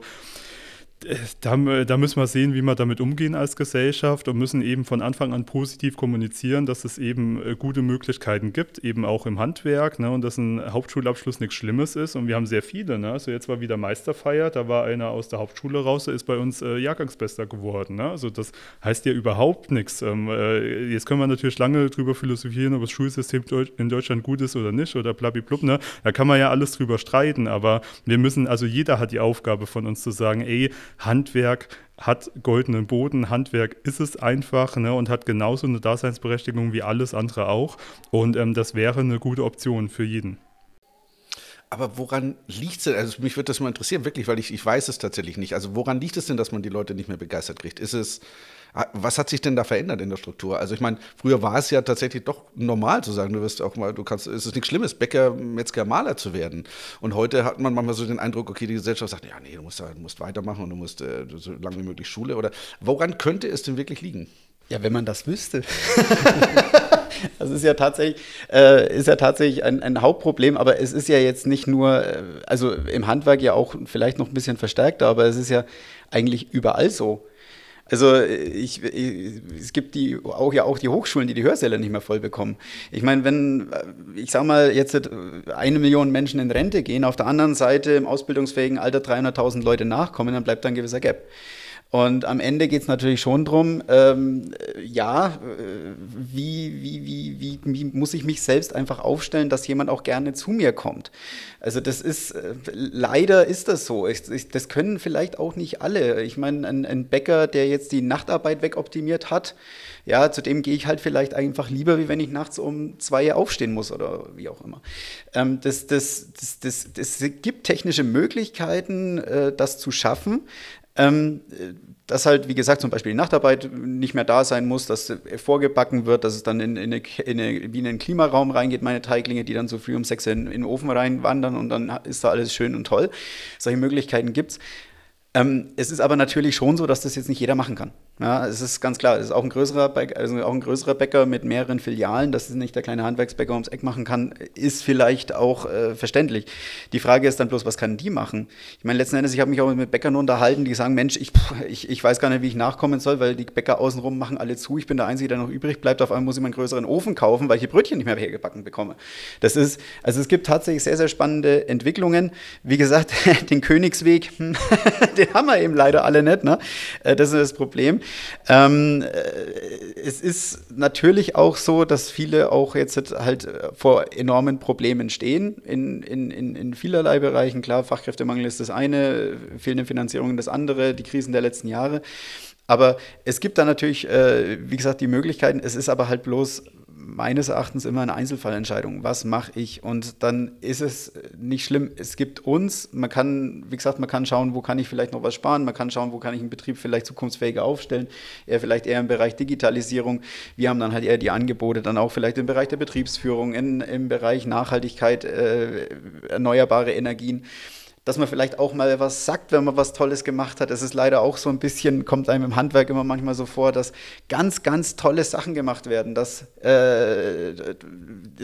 da, da, müssen wir sehen, wie wir damit umgehen als Gesellschaft und müssen eben von Anfang an positiv kommunizieren, dass es eben äh, gute Möglichkeiten gibt, eben auch im Handwerk ne, und dass ein Hauptschulabschluss nichts Schlimmes ist. Und wir haben sehr viele. Ne? Also jetzt war wieder Meisterfeier, da war einer aus der Hauptschule raus, der ist bei uns äh, Jahrgangsbester geworden. Ne? Also das heißt ja überhaupt nichts. Ähm, äh, jetzt können wir natürlich lange drüber philosophieren, ob das Schulsystem in Deutschland gut ist oder nicht oder blablablub. Ne? Da kann man ja alles drüber streiten, aber wir müssen, also jeder hat die Aufgabe von uns zu sagen, ey, Handwerk hat goldenen Boden, Handwerk ist es einfach ne, und hat genauso eine Daseinsberechtigung wie alles andere auch. Und ähm, das wäre eine gute Option für jeden. Aber woran liegt es denn? Also mich würde das mal interessieren, wirklich, weil ich, ich weiß es tatsächlich nicht. Also woran liegt es denn, dass man die Leute nicht mehr begeistert kriegt? Ist es was hat sich denn da verändert in der Struktur? Also ich meine, früher war es ja tatsächlich doch normal zu sagen, du wirst auch mal, du kannst, es ist nichts Schlimmes, Bäcker, Metzger, Maler zu werden. Und heute hat man manchmal so den Eindruck, okay, die Gesellschaft sagt, ja, nee, du musst, du musst weitermachen und du musst äh, so lange wie möglich Schule. Oder woran könnte es denn wirklich liegen? Ja, wenn man das wüsste. das ist ja tatsächlich, äh, ist ja tatsächlich ein, ein, Hauptproblem, aber es ist ja jetzt nicht nur, äh, also im Handwerk ja auch vielleicht noch ein bisschen verstärkter, aber es ist ja eigentlich überall so. Also ich, ich, es gibt die, auch ja auch die Hochschulen, die die Hörsäle nicht mehr voll bekommen. Ich meine, wenn, ich sage mal, jetzt eine Million Menschen in Rente gehen, auf der anderen Seite im ausbildungsfähigen Alter 300.000 Leute nachkommen, dann bleibt da ein gewisser Gap. Und am Ende geht es natürlich schon darum, ähm, ja, äh, wie, wie, wie, wie, wie muss ich mich selbst einfach aufstellen, dass jemand auch gerne zu mir kommt. Also das ist, äh, leider ist das so. Ich, ich, das können vielleicht auch nicht alle. Ich meine, ein, ein Bäcker, der jetzt die Nachtarbeit wegoptimiert hat, ja, zu dem gehe ich halt vielleicht einfach lieber, wie wenn ich nachts um zwei aufstehen muss oder wie auch immer. Ähm, das, das, das, das, das gibt technische Möglichkeiten, äh, das zu schaffen. Ähm, dass halt, wie gesagt, zum Beispiel die Nachtarbeit nicht mehr da sein muss, dass vorgebacken wird, dass es dann in, in, eine, in eine, wie in einen Klimaraum reingeht, meine Teiglinge, die dann so früh um sechs in, in den Ofen reinwandern und dann ist da alles schön und toll. Solche Möglichkeiten gibt es. Ähm, es ist aber natürlich schon so, dass das jetzt nicht jeder machen kann. Ja, es ist ganz klar, es ist auch ein größerer, Bäcker, also auch ein größerer Bäcker mit mehreren Filialen, dass es nicht der kleine Handwerksbäcker ums Eck machen kann, ist vielleicht auch äh, verständlich. Die Frage ist dann bloß, was kann die machen? Ich meine, letzten Endes, ich habe mich auch mit Bäckern unterhalten, die sagen, Mensch, ich, ich, ich weiß gar nicht, wie ich nachkommen soll, weil die Bäcker außenrum machen alle zu, ich bin der Einzige, der noch übrig bleibt, auf einmal muss ich meinen größeren Ofen kaufen, weil ich die Brötchen nicht mehr hergebacken bekomme. Das ist, also es gibt tatsächlich sehr, sehr spannende Entwicklungen. Wie gesagt, den Königsweg, hm, den haben wir eben leider alle nicht, ne? Äh, das ist das Problem. Ähm, äh, es ist natürlich auch so, dass viele auch jetzt halt äh, vor enormen Problemen stehen in, in, in, in vielerlei Bereichen. Klar, Fachkräftemangel ist das eine, fehlende Finanzierung das andere, die Krisen der letzten Jahre. Aber es gibt da natürlich, äh, wie gesagt, die Möglichkeiten. Es ist aber halt bloß meines Erachtens immer eine Einzelfallentscheidung. Was mache ich? Und dann ist es nicht schlimm. Es gibt uns, man kann, wie gesagt, man kann schauen, wo kann ich vielleicht noch was sparen, man kann schauen, wo kann ich einen Betrieb vielleicht zukunftsfähiger aufstellen, eher vielleicht eher im Bereich Digitalisierung. Wir haben dann halt eher die Angebote dann auch vielleicht im Bereich der Betriebsführung, in, im Bereich Nachhaltigkeit, äh, erneuerbare Energien dass man vielleicht auch mal was sagt, wenn man was Tolles gemacht hat. Es ist leider auch so ein bisschen, kommt einem im Handwerk immer manchmal so vor, dass ganz, ganz tolle Sachen gemacht werden. Dass, äh,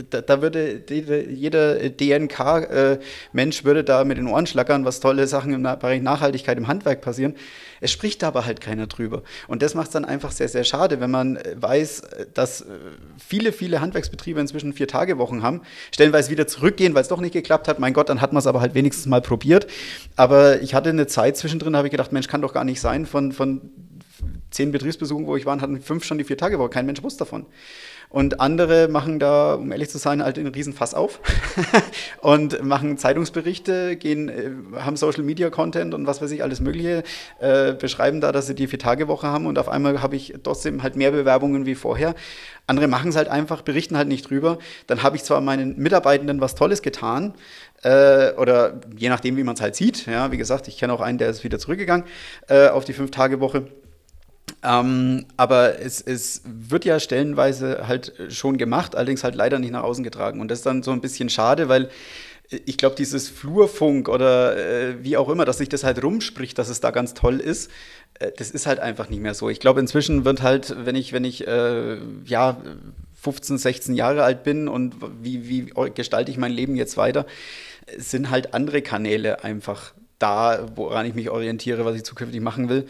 da, da, würde jeder DNK-Mensch äh, würde da mit den Ohren schlackern, was tolle Sachen im Bereich Nachhaltigkeit im Handwerk passieren. Es spricht aber halt keiner drüber. Und das macht es dann einfach sehr, sehr schade, wenn man äh, weiß, dass äh, viele, viele Handwerksbetriebe inzwischen Vier-Tage-Wochen haben, stellenweise wieder zurückgehen, weil es doch nicht geklappt hat. Mein Gott, dann hat man es aber halt wenigstens mal probiert probiert. Aber ich hatte eine Zeit zwischendrin, habe ich gedacht, Mensch, kann doch gar nicht sein. Von, von zehn Betriebsbesuchen, wo ich war, hatten fünf schon die vier Tage Woche. Kein Mensch wusste davon. Und andere machen da, um ehrlich zu sein, halt einen riesen Fass auf und machen Zeitungsberichte, gehen, äh, haben Social Media Content und was weiß ich, alles Mögliche, äh, beschreiben da, dass sie die Vier-Tage-Woche haben und auf einmal habe ich trotzdem halt mehr Bewerbungen wie vorher. Andere machen es halt einfach, berichten halt nicht drüber. Dann habe ich zwar meinen Mitarbeitenden was Tolles getan, äh, oder je nachdem, wie man es halt sieht. Ja, wie gesagt, ich kenne auch einen, der ist wieder zurückgegangen äh, auf die Fünf-Tage-Woche. Ähm, aber es, es, wird ja stellenweise halt schon gemacht, allerdings halt leider nicht nach außen getragen. Und das ist dann so ein bisschen schade, weil ich glaube, dieses Flurfunk oder äh, wie auch immer, dass sich das halt rumspricht, dass es da ganz toll ist, äh, das ist halt einfach nicht mehr so. Ich glaube, inzwischen wird halt, wenn ich, wenn ich, äh, ja, 15, 16 Jahre alt bin und wie, wie gestalte ich mein Leben jetzt weiter, sind halt andere Kanäle einfach da, woran ich mich orientiere, was ich zukünftig machen will.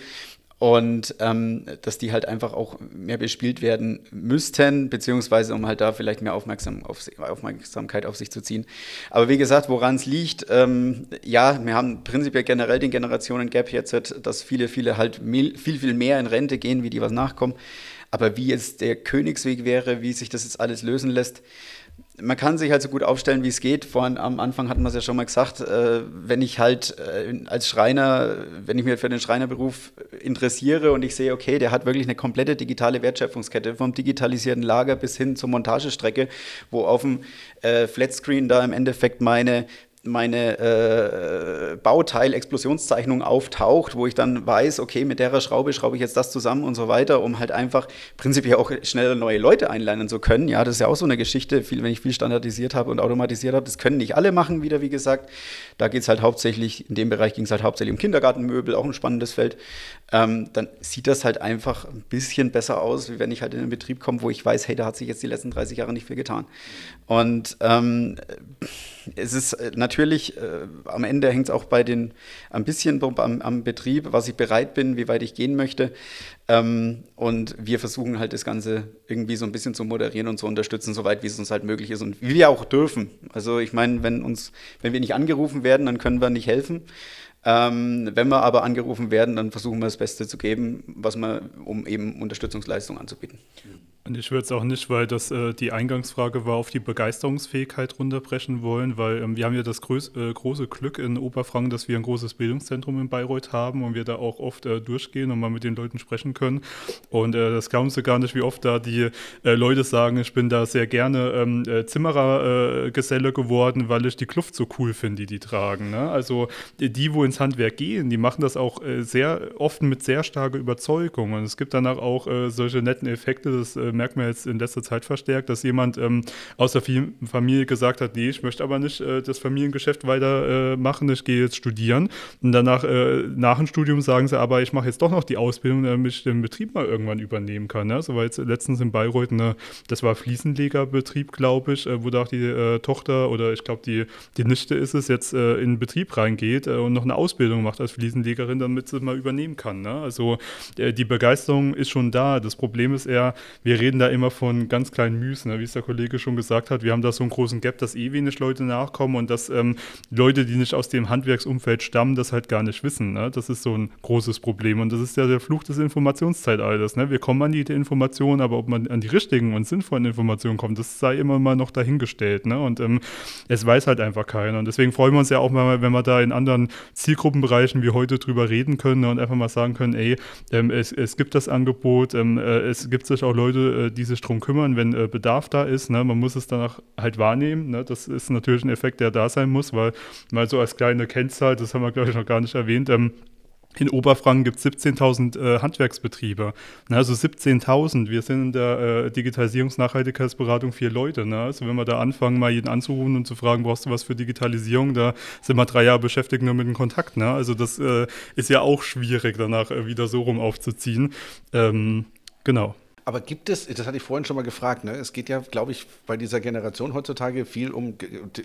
Und ähm, dass die halt einfach auch mehr bespielt werden müssten, beziehungsweise um halt da vielleicht mehr Aufmerksam auf, Aufmerksamkeit auf sich zu ziehen. Aber wie gesagt, woran es liegt, ähm, ja, wir haben prinzipiell generell den Generationen-Gap jetzt, dass viele, viele halt viel, viel mehr in Rente gehen, wie die was nachkommen. Aber wie jetzt der Königsweg wäre, wie sich das jetzt alles lösen lässt, man kann sich halt so gut aufstellen, wie es geht. Vorhin am Anfang hatten wir es ja schon mal gesagt, äh, wenn ich halt äh, als Schreiner, wenn ich mich für den Schreinerberuf interessiere und ich sehe, okay, der hat wirklich eine komplette digitale Wertschöpfungskette, vom digitalisierten Lager bis hin zur Montagestrecke, wo auf dem äh, Flatscreen da im Endeffekt meine meine äh, Bauteil-Explosionszeichnung auftaucht, wo ich dann weiß, okay, mit der Schraube schraube ich jetzt das zusammen und so weiter, um halt einfach prinzipiell auch schneller neue Leute einlernen zu können. Ja, das ist ja auch so eine Geschichte, viel, wenn ich viel standardisiert habe und automatisiert habe, das können nicht alle machen, wieder wie gesagt. Da geht es halt hauptsächlich, in dem Bereich ging es halt hauptsächlich um Kindergartenmöbel, auch ein spannendes Feld. Ähm, dann sieht das halt einfach ein bisschen besser aus, wie wenn ich halt in einen Betrieb komme, wo ich weiß, hey, da hat sich jetzt die letzten 30 Jahre nicht viel getan. Und ähm, es ist äh, natürlich, äh, am Ende hängt es auch bei den, ein bisschen am, am, Betrieb, was ich bereit bin, wie weit ich gehen möchte. Ähm, und wir versuchen halt das Ganze irgendwie so ein bisschen zu moderieren und zu unterstützen, soweit wie es uns halt möglich ist und wie wir auch dürfen. Also ich meine, wenn uns, wenn wir nicht angerufen werden, dann können wir nicht helfen. Ähm, wenn wir aber angerufen werden, dann versuchen wir das Beste zu geben, was wir, um eben Unterstützungsleistung anzubieten. Und ich würde es auch nicht, weil das äh, die Eingangsfrage war, auf die Begeisterungsfähigkeit runterbrechen wollen, weil ähm, wir haben ja das größ, äh, große Glück in Oberfranken, dass wir ein großes Bildungszentrum in Bayreuth haben und wir da auch oft äh, durchgehen und mal mit den Leuten sprechen können. Und äh, das glauben sie gar nicht, wie oft da die äh, Leute sagen, ich bin da sehr gerne ähm, äh, Zimmerergeselle geworden, weil ich die Kluft so cool finde, die die tragen. Ne? Also die, wo ins Handwerk gehen, die machen das auch sehr oft mit sehr starker Überzeugung. Und es gibt danach auch solche netten Effekte, das merkt man jetzt in letzter Zeit verstärkt, dass jemand ähm, aus der Familie gesagt hat, nee, ich möchte aber nicht äh, das Familiengeschäft weiter äh, ich gehe jetzt studieren. Und danach, äh, nach dem Studium sagen sie, aber ich mache jetzt doch noch die Ausbildung, damit ich den Betrieb mal irgendwann übernehmen kann. Ne? So war jetzt letztens in Bayreuth, eine, das war Fliesenlegerbetrieb, glaube ich, äh, wo da auch die äh, Tochter oder ich glaube die, die Nichte ist es, jetzt äh, in den Betrieb reingeht und noch eine Ausbildung macht als Fliesenlegerin, damit sie mal übernehmen kann. Ne? Also die Begeisterung ist schon da. Das Problem ist eher, wir reden da immer von ganz kleinen Mühen, ne? wie es der Kollege schon gesagt hat. Wir haben da so einen großen Gap, dass eh wenig Leute nachkommen und dass ähm, Leute, die nicht aus dem Handwerksumfeld stammen, das halt gar nicht wissen. Ne? Das ist so ein großes Problem und das ist ja der Fluch des Informationszeitalters. Ne? Wir kommen an die Informationen, aber ob man an die richtigen und sinnvollen Informationen kommt, das sei immer mal noch dahingestellt. Ne? Und ähm, es weiß halt einfach keiner. Und deswegen freuen wir uns ja auch mal, wenn wir da in anderen Zielgruppenbereichen wie heute drüber reden können ne? und einfach mal sagen können, ey, ähm, es, es gibt das Angebot, ähm, äh, es gibt sich auch Leute, äh, die sich darum kümmern, wenn äh, Bedarf da ist. Ne? Man muss es danach halt wahrnehmen. Ne? Das ist natürlich ein Effekt, der da sein muss, weil mal so als kleine Kennzahl, das haben wir glaube ich noch gar nicht erwähnt, ähm, In Oberfranken gibt es 17.000 äh, Handwerksbetriebe. Ne, also 17.000. Wir sind in der äh, Digitalisierungs-Nachhaltigkeitsberatung vier Leute. Ne? Also wenn wir da anfangen, mal jeden anzurufen und zu fragen, brauchst du was für Digitalisierung, da sind wir drei Jahre beschäftigt nur mit dem Kontakt. Ne? Also das äh, ist ja auch schwierig, danach äh, wieder so rum aufzuziehen. Ähm, genau. Aber gibt es, das hatte ich vorhin schon mal gefragt, ne? es geht ja, glaube ich, bei dieser Generation heutzutage viel um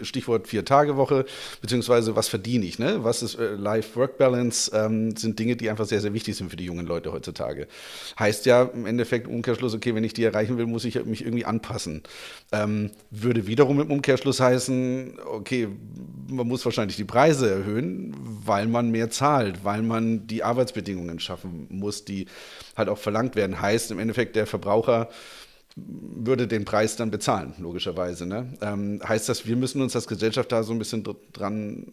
Stichwort Vier-Tage-Woche, beziehungsweise was verdiene ich, ne? was ist äh, Life-Work-Balance, ähm, sind Dinge, die einfach sehr, sehr wichtig sind für die jungen Leute heutzutage. Heißt ja im Endeffekt Umkehrschluss, okay, wenn ich die erreichen will, muss ich mich irgendwie anpassen. Ähm, würde wiederum im Umkehrschluss heißen, okay, man muss wahrscheinlich die Preise erhöhen, weil man mehr zahlt, weil man die Arbeitsbedingungen schaffen muss, die halt auch verlangt werden. Heißt im Endeffekt, der Verbraucher würde den Preis dann bezahlen, logischerweise. Ne? Ähm, heißt das, wir müssen uns als Gesellschaft da so ein bisschen dran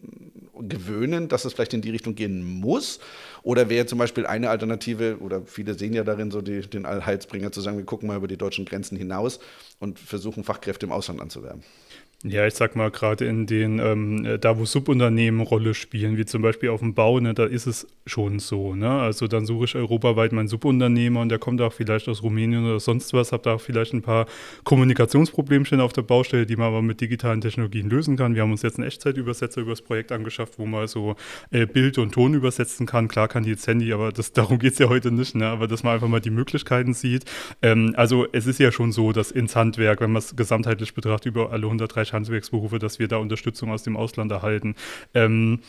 gewöhnen, dass es vielleicht in die Richtung gehen muss? Oder wäre zum Beispiel eine Alternative, oder viele sehen ja darin so die, den Allheilsbringer, zu sagen, wir gucken mal über die deutschen Grenzen hinaus und versuchen Fachkräfte im Ausland anzuwerben? Ja, ich sag mal, gerade in den, ähm, äh, da wo Subunternehmen Rolle spielen, wie zum Beispiel auf dem Bau, ne, da ist es schon so. Ne? Also dann suche ich europaweit meinen Subunternehmer und der kommt auch vielleicht aus Rumänien oder sonst was, habe da vielleicht ein paar Kommunikationsproblemchen auf der Baustelle, die man aber mit digitalen Technologien lösen kann. Wir haben uns jetzt einen Echtzeitübersetzer über das Projekt angeschafft, wo man so äh, Bild und Ton übersetzen kann. Klar kann die jetzt Handy, aber das, darum geht es ja heute nicht, ne? aber dass man einfach mal die Möglichkeiten sieht. Ähm, also es ist ja schon so, dass ins Handwerk, wenn man es gesamtheitlich betrachtet, über alle 130 Handwerksberufe, dass wir da Unterstützung aus dem Ausland erhalten. Ähm,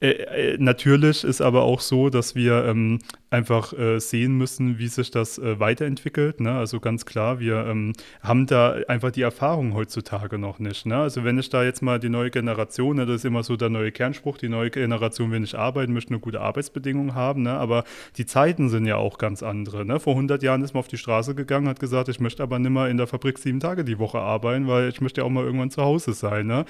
äh, äh, natürlich ist aber auch so, dass wir ähm, einfach äh, sehen müssen, wie sich das äh, weiterentwickelt. Ne? Also ganz klar, wir ähm, haben da einfach die Erfahrung heutzutage noch nicht. Ne? Also wenn ich da jetzt mal die neue Generation, ne, das ist immer so der neue Kernspruch, die neue Generation will nicht arbeiten, möchte eine gute Arbeitsbedingung haben, ne? aber die Zeiten sind ja auch ganz andere. Ne? Vor 100 Jahren ist man auf die Straße gegangen, hat gesagt, ich möchte aber nicht mehr in der Fabrik sieben Tage die Woche arbeiten, weil ich möchte ja auch mal irgendwann zu Hause sein. Ne?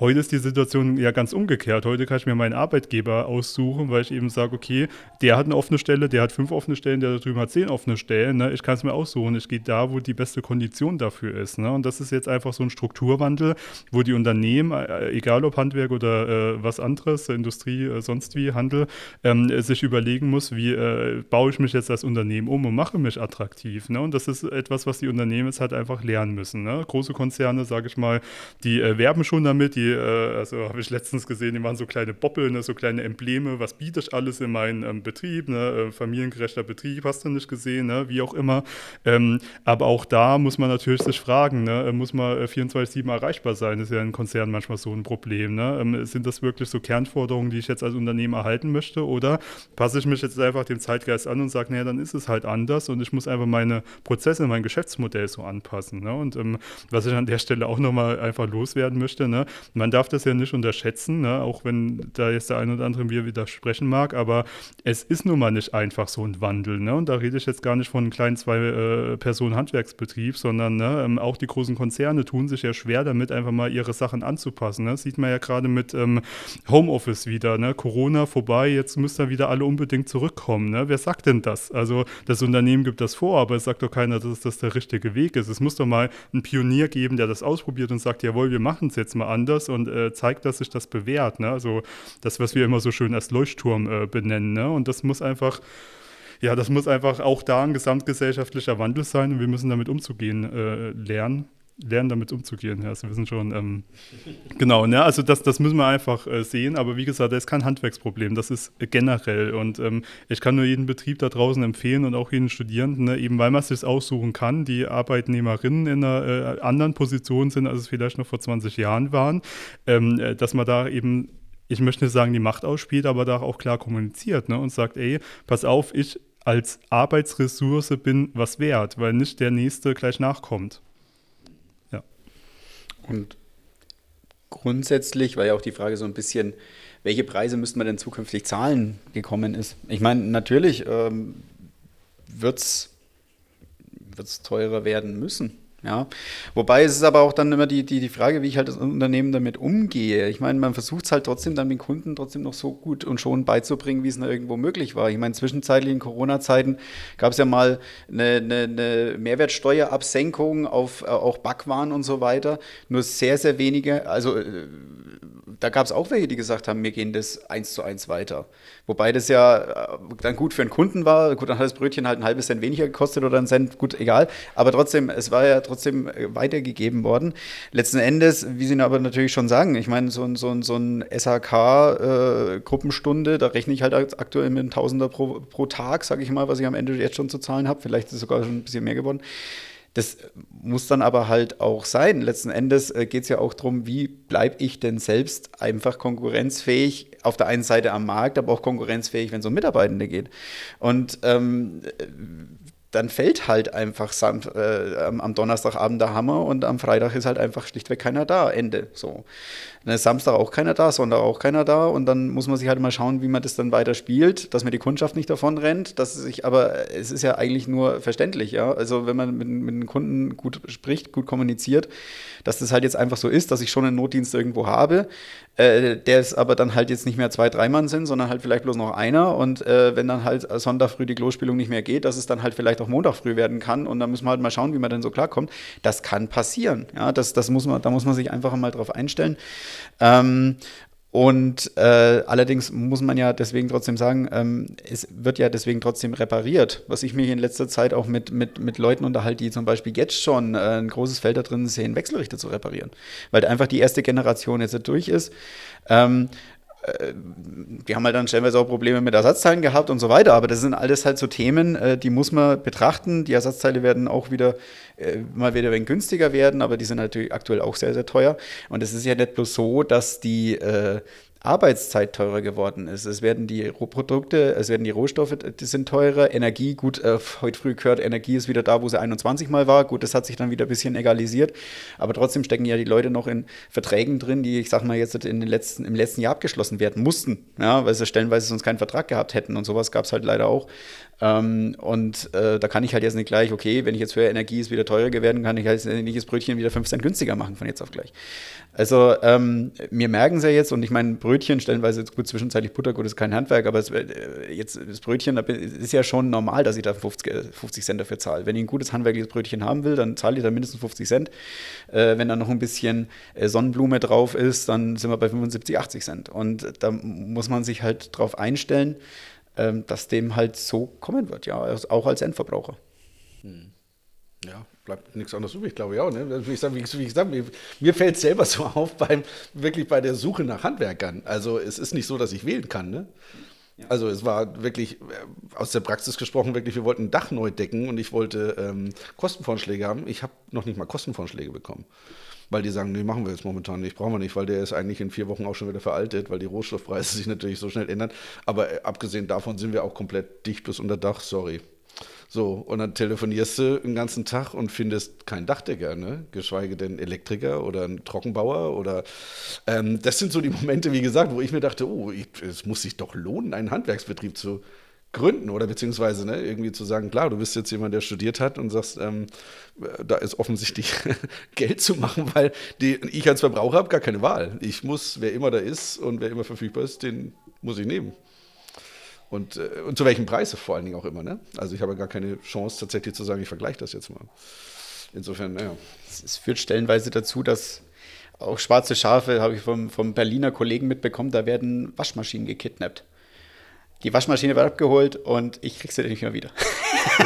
Heute ist die Situation ja ganz umgekehrt. Heute kann ich mir meinen Arbeitgeber aussuchen, weil ich eben sage, okay, der hat eine offene Stelle, Stelle, der hat fünf offene Stellen, der da drüben hat zehn offene Stellen. Ne? Ich kann es mir aussuchen. Ich gehe da, wo die beste Kondition dafür ist. Ne? Und das ist jetzt einfach so ein Strukturwandel, wo die Unternehmen, äh, egal ob Handwerk oder äh, was anderes, Industrie, äh, sonst wie, Handel, ähm, sich überlegen muss, wie äh, baue ich mich jetzt als Unternehmen um und mache mich attraktiv. Ne? Und das ist etwas, was die Unternehmen jetzt halt einfach lernen müssen. Ne? Große Konzerne, sage ich mal, die äh, werben schon damit. Die, äh, also habe ich letztens gesehen, die machen so kleine Boppel, ne? so kleine Embleme. Was biete ich alles in meinem ähm, Betrieb? Ne? Familiengerechter Betrieb, hast du nicht gesehen, ne? wie auch immer. Ähm, aber auch da muss man natürlich sich fragen, ne? muss man 24-7 äh, erreichbar sein? Das ist ja in Konzernen manchmal so ein Problem. Ne? Ähm, sind das wirklich so Kernforderungen, die ich jetzt als Unternehmen erhalten möchte? Oder passe ich mich jetzt einfach dem Zeitgeist an und sage, naja, dann ist es halt anders und ich muss einfach meine Prozesse, mein Geschäftsmodell so anpassen. Ne? Und ähm, was ich an der Stelle auch nochmal einfach loswerden möchte, ne? man darf das ja nicht unterschätzen, ne? auch wenn da jetzt der eine oder andere mir widersprechen mag, aber es ist nun mal nicht einfach so ein Wandel. Ne? Und da rede ich jetzt gar nicht von einem kleinen Zwei-Personen-Handwerksbetrieb, äh, sondern ne, ähm, auch die großen Konzerne tun sich ja schwer damit, einfach mal ihre Sachen anzupassen. Ne? Das sieht man ja gerade mit ähm, Homeoffice wieder. Ne? Corona vorbei, jetzt müssen da wieder alle unbedingt zurückkommen. Ne? Wer sagt denn das? Also das Unternehmen gibt das vor, aber es sagt doch keiner, dass das der richtige Weg ist. Es muss doch mal einen Pionier geben, der das ausprobiert und sagt, jawohl, wir machen es jetzt mal anders und äh, zeigt, dass sich das bewährt. Ne? Also das, was wir immer so schön als Leuchtturm äh, benennen. Ne? Und das muss einfach ja, das muss einfach auch da ein gesamtgesellschaftlicher Wandel sein und wir müssen damit umzugehen äh, lernen lernen, damit umzugehen. Ja, wir sind schon, ähm, genau, ne? also das, das müssen wir einfach äh, sehen, aber wie gesagt, das ist kein Handwerksproblem, das ist generell und ähm, ich kann nur jeden Betrieb da draußen empfehlen und auch jeden Studierenden, ne? eben weil man es sich aussuchen kann, die Arbeitnehmerinnen in einer äh, anderen Position sind, als es vielleicht noch vor 20 Jahren waren, ähm, äh, dass man da eben ich möchte nicht sagen, die Macht ausspielt, aber da auch klar kommuniziert ne? und sagt, ey, pass auf, ich als Arbeitsressource bin was wert, weil nicht der Nächste gleich nachkommt. Ja. Und grundsätzlich, weil ja auch die Frage so ein bisschen, welche Preise müssten wir denn zukünftig zahlen, gekommen ist. Ich meine, natürlich ähm, wird es teurer werden müssen. Ja, wobei es ist aber auch dann immer die, die, die Frage, wie ich halt das Unternehmen damit umgehe. Ich meine, man versucht es halt trotzdem dann den Kunden trotzdem noch so gut und schon beizubringen, wie es noch irgendwo möglich war. Ich meine, zwischenzeitlich in Corona-Zeiten gab es ja mal eine, eine, eine Mehrwertsteuerabsenkung auf äh, auch Backwaren und so weiter. Nur sehr, sehr wenige, also äh, da gab es auch welche, die gesagt haben, wir gehen das eins zu eins weiter. Wobei das ja äh, dann gut für den Kunden war. Gut, dann hat das Brötchen halt ein halbes Cent weniger gekostet oder einen Cent, gut, egal. Aber trotzdem, es war ja trotzdem äh, weitergegeben worden. Letzten Endes, wie Sie aber natürlich schon sagen, ich meine, so, so, so ein SHK-Gruppenstunde, äh, da rechne ich halt aktuell mit einem Tausender pro, pro Tag, sage ich mal, was ich am Ende jetzt schon zu zahlen habe. Vielleicht ist es sogar schon ein bisschen mehr geworden. Das muss dann aber halt auch sein. Letzten Endes äh, geht es ja auch darum, wie bleibe ich denn selbst einfach konkurrenzfähig auf der einen Seite am Markt, aber auch konkurrenzfähig, wenn es um Mitarbeitende geht. Und ähm, dann fällt halt einfach Sam äh, am Donnerstagabend der Hammer und am Freitag ist halt einfach schlichtweg keiner da. Ende. So. Dann ist Samstag auch keiner da, Sonntag auch keiner da und dann muss man sich halt mal schauen, wie man das dann weiter spielt, dass mir die Kundschaft nicht davon rennt, dass sich, aber es ist ja eigentlich nur verständlich, ja. Also wenn man mit, mit den Kunden gut spricht, gut kommuniziert, dass das halt jetzt einfach so ist, dass ich schon einen Notdienst irgendwo habe, äh, der ist aber dann halt jetzt nicht mehr zwei, drei Mann sind, sondern halt vielleicht bloß noch einer und äh, wenn dann halt Sonntag früh die Klospielung nicht mehr geht, dass es dann halt vielleicht auch Montag früh werden kann und dann müssen wir halt mal schauen, wie man dann so klarkommt. Das kann passieren, ja, das, das muss man, da muss man sich einfach mal drauf einstellen. Ähm, und äh, allerdings muss man ja deswegen trotzdem sagen, ähm, es wird ja deswegen trotzdem repariert. Was ich mich in letzter Zeit auch mit, mit, mit Leuten unterhalte, die zum Beispiel jetzt schon äh, ein großes Feld da drin sehen, Wechselrichter zu reparieren. Weil einfach die erste Generation jetzt durch ist. Ähm, äh, wir haben halt dann stellenweise auch Probleme mit Ersatzteilen gehabt und so weiter, aber das sind alles halt so Themen, äh, die muss man betrachten. Die Ersatzteile werden auch wieder äh, mal wieder ein günstiger werden, aber die sind natürlich aktuell auch sehr, sehr teuer. Und es ist ja nicht bloß so, dass die Arbeitszeit teurer geworden ist. Es werden die Produkte, es werden die Rohstoffe, die sind teurer. Energie, gut, äh, heute früh gehört, Energie ist wieder da, wo sie 21 Mal war. Gut, das hat sich dann wieder ein bisschen egalisiert. Aber trotzdem stecken ja die Leute noch in Verträgen drin, die, ich sag mal, jetzt in den letzten, im letzten Jahr abgeschlossen werden mussten. Ja, weil sie stellenweise sonst keinen Vertrag gehabt hätten. Und sowas gab es halt leider auch. Ähm, und äh, da kann ich halt jetzt nicht gleich, okay, wenn ich jetzt höre, Energie ist wieder teurer geworden, kann ich halt nicht das Brötchen wieder 5 Cent günstiger machen von jetzt auf gleich. Also ähm, wir merken es ja jetzt und ich meine, Brötchen stellenweise gut zwischenzeitlich Buttergut ist kein Handwerk, aber es, äh, jetzt das Brötchen da ist ja schon normal, dass ich da 50, 50 Cent dafür zahle. Wenn ich ein gutes handwerkliches Brötchen haben will, dann zahle ich da mindestens 50 Cent. Äh, wenn da noch ein bisschen äh, Sonnenblume drauf ist, dann sind wir bei 75, 80 Cent. Und da muss man sich halt drauf einstellen ähm, dass dem halt so kommen wird, ja, auch als Endverbraucher. Hm. Ja, bleibt nichts anderes übrig, glaube ich auch. Ne? Wie ich sage, wie ich sag, mir, mir fällt es selber so auf beim wirklich bei der Suche nach Handwerkern. Also es ist nicht so, dass ich wählen kann. Ne? Ja. Also es war wirklich äh, aus der Praxis gesprochen, wirklich, wir wollten ein Dach neu decken und ich wollte ähm, Kostenvorschläge haben. Ich habe noch nicht mal Kostenvorschläge bekommen weil die sagen, nee, machen wir jetzt momentan nicht, brauchen wir nicht, weil der ist eigentlich in vier Wochen auch schon wieder veraltet, weil die Rohstoffpreise sich natürlich so schnell ändern. Aber äh, abgesehen davon sind wir auch komplett dicht bis unter Dach, sorry. So, und dann telefonierst du den ganzen Tag und findest keinen Dachdecker, ne? geschweige denn Elektriker oder einen Trockenbauer oder ähm, das sind so die Momente, wie gesagt, wo ich mir dachte, oh, es muss sich doch lohnen, einen Handwerksbetrieb zu gründen oder beziehungsweise ne, irgendwie zu sagen, klar, du bist jetzt jemand, der studiert hat und sagst, ähm, da ist offensichtlich Geld zu machen, weil die, ich als Verbraucher habe gar keine Wahl. Ich muss, wer immer da ist und wer immer verfügbar ist, den muss ich nehmen. Und, äh, und zu welchem Preis vor allen Dingen auch immer. Ne? Also ich habe gar keine Chance tatsächlich zu sagen, ich vergleiche das jetzt mal. Insofern, naja. Es führt stellenweise dazu, dass auch schwarze Schafe, habe ich vom, vom Berliner Kollegen mitbekommen, da werden Waschmaschinen gekidnappt. Die Waschmaschine wird abgeholt und ich krieg sie nicht mehr wieder. Oh.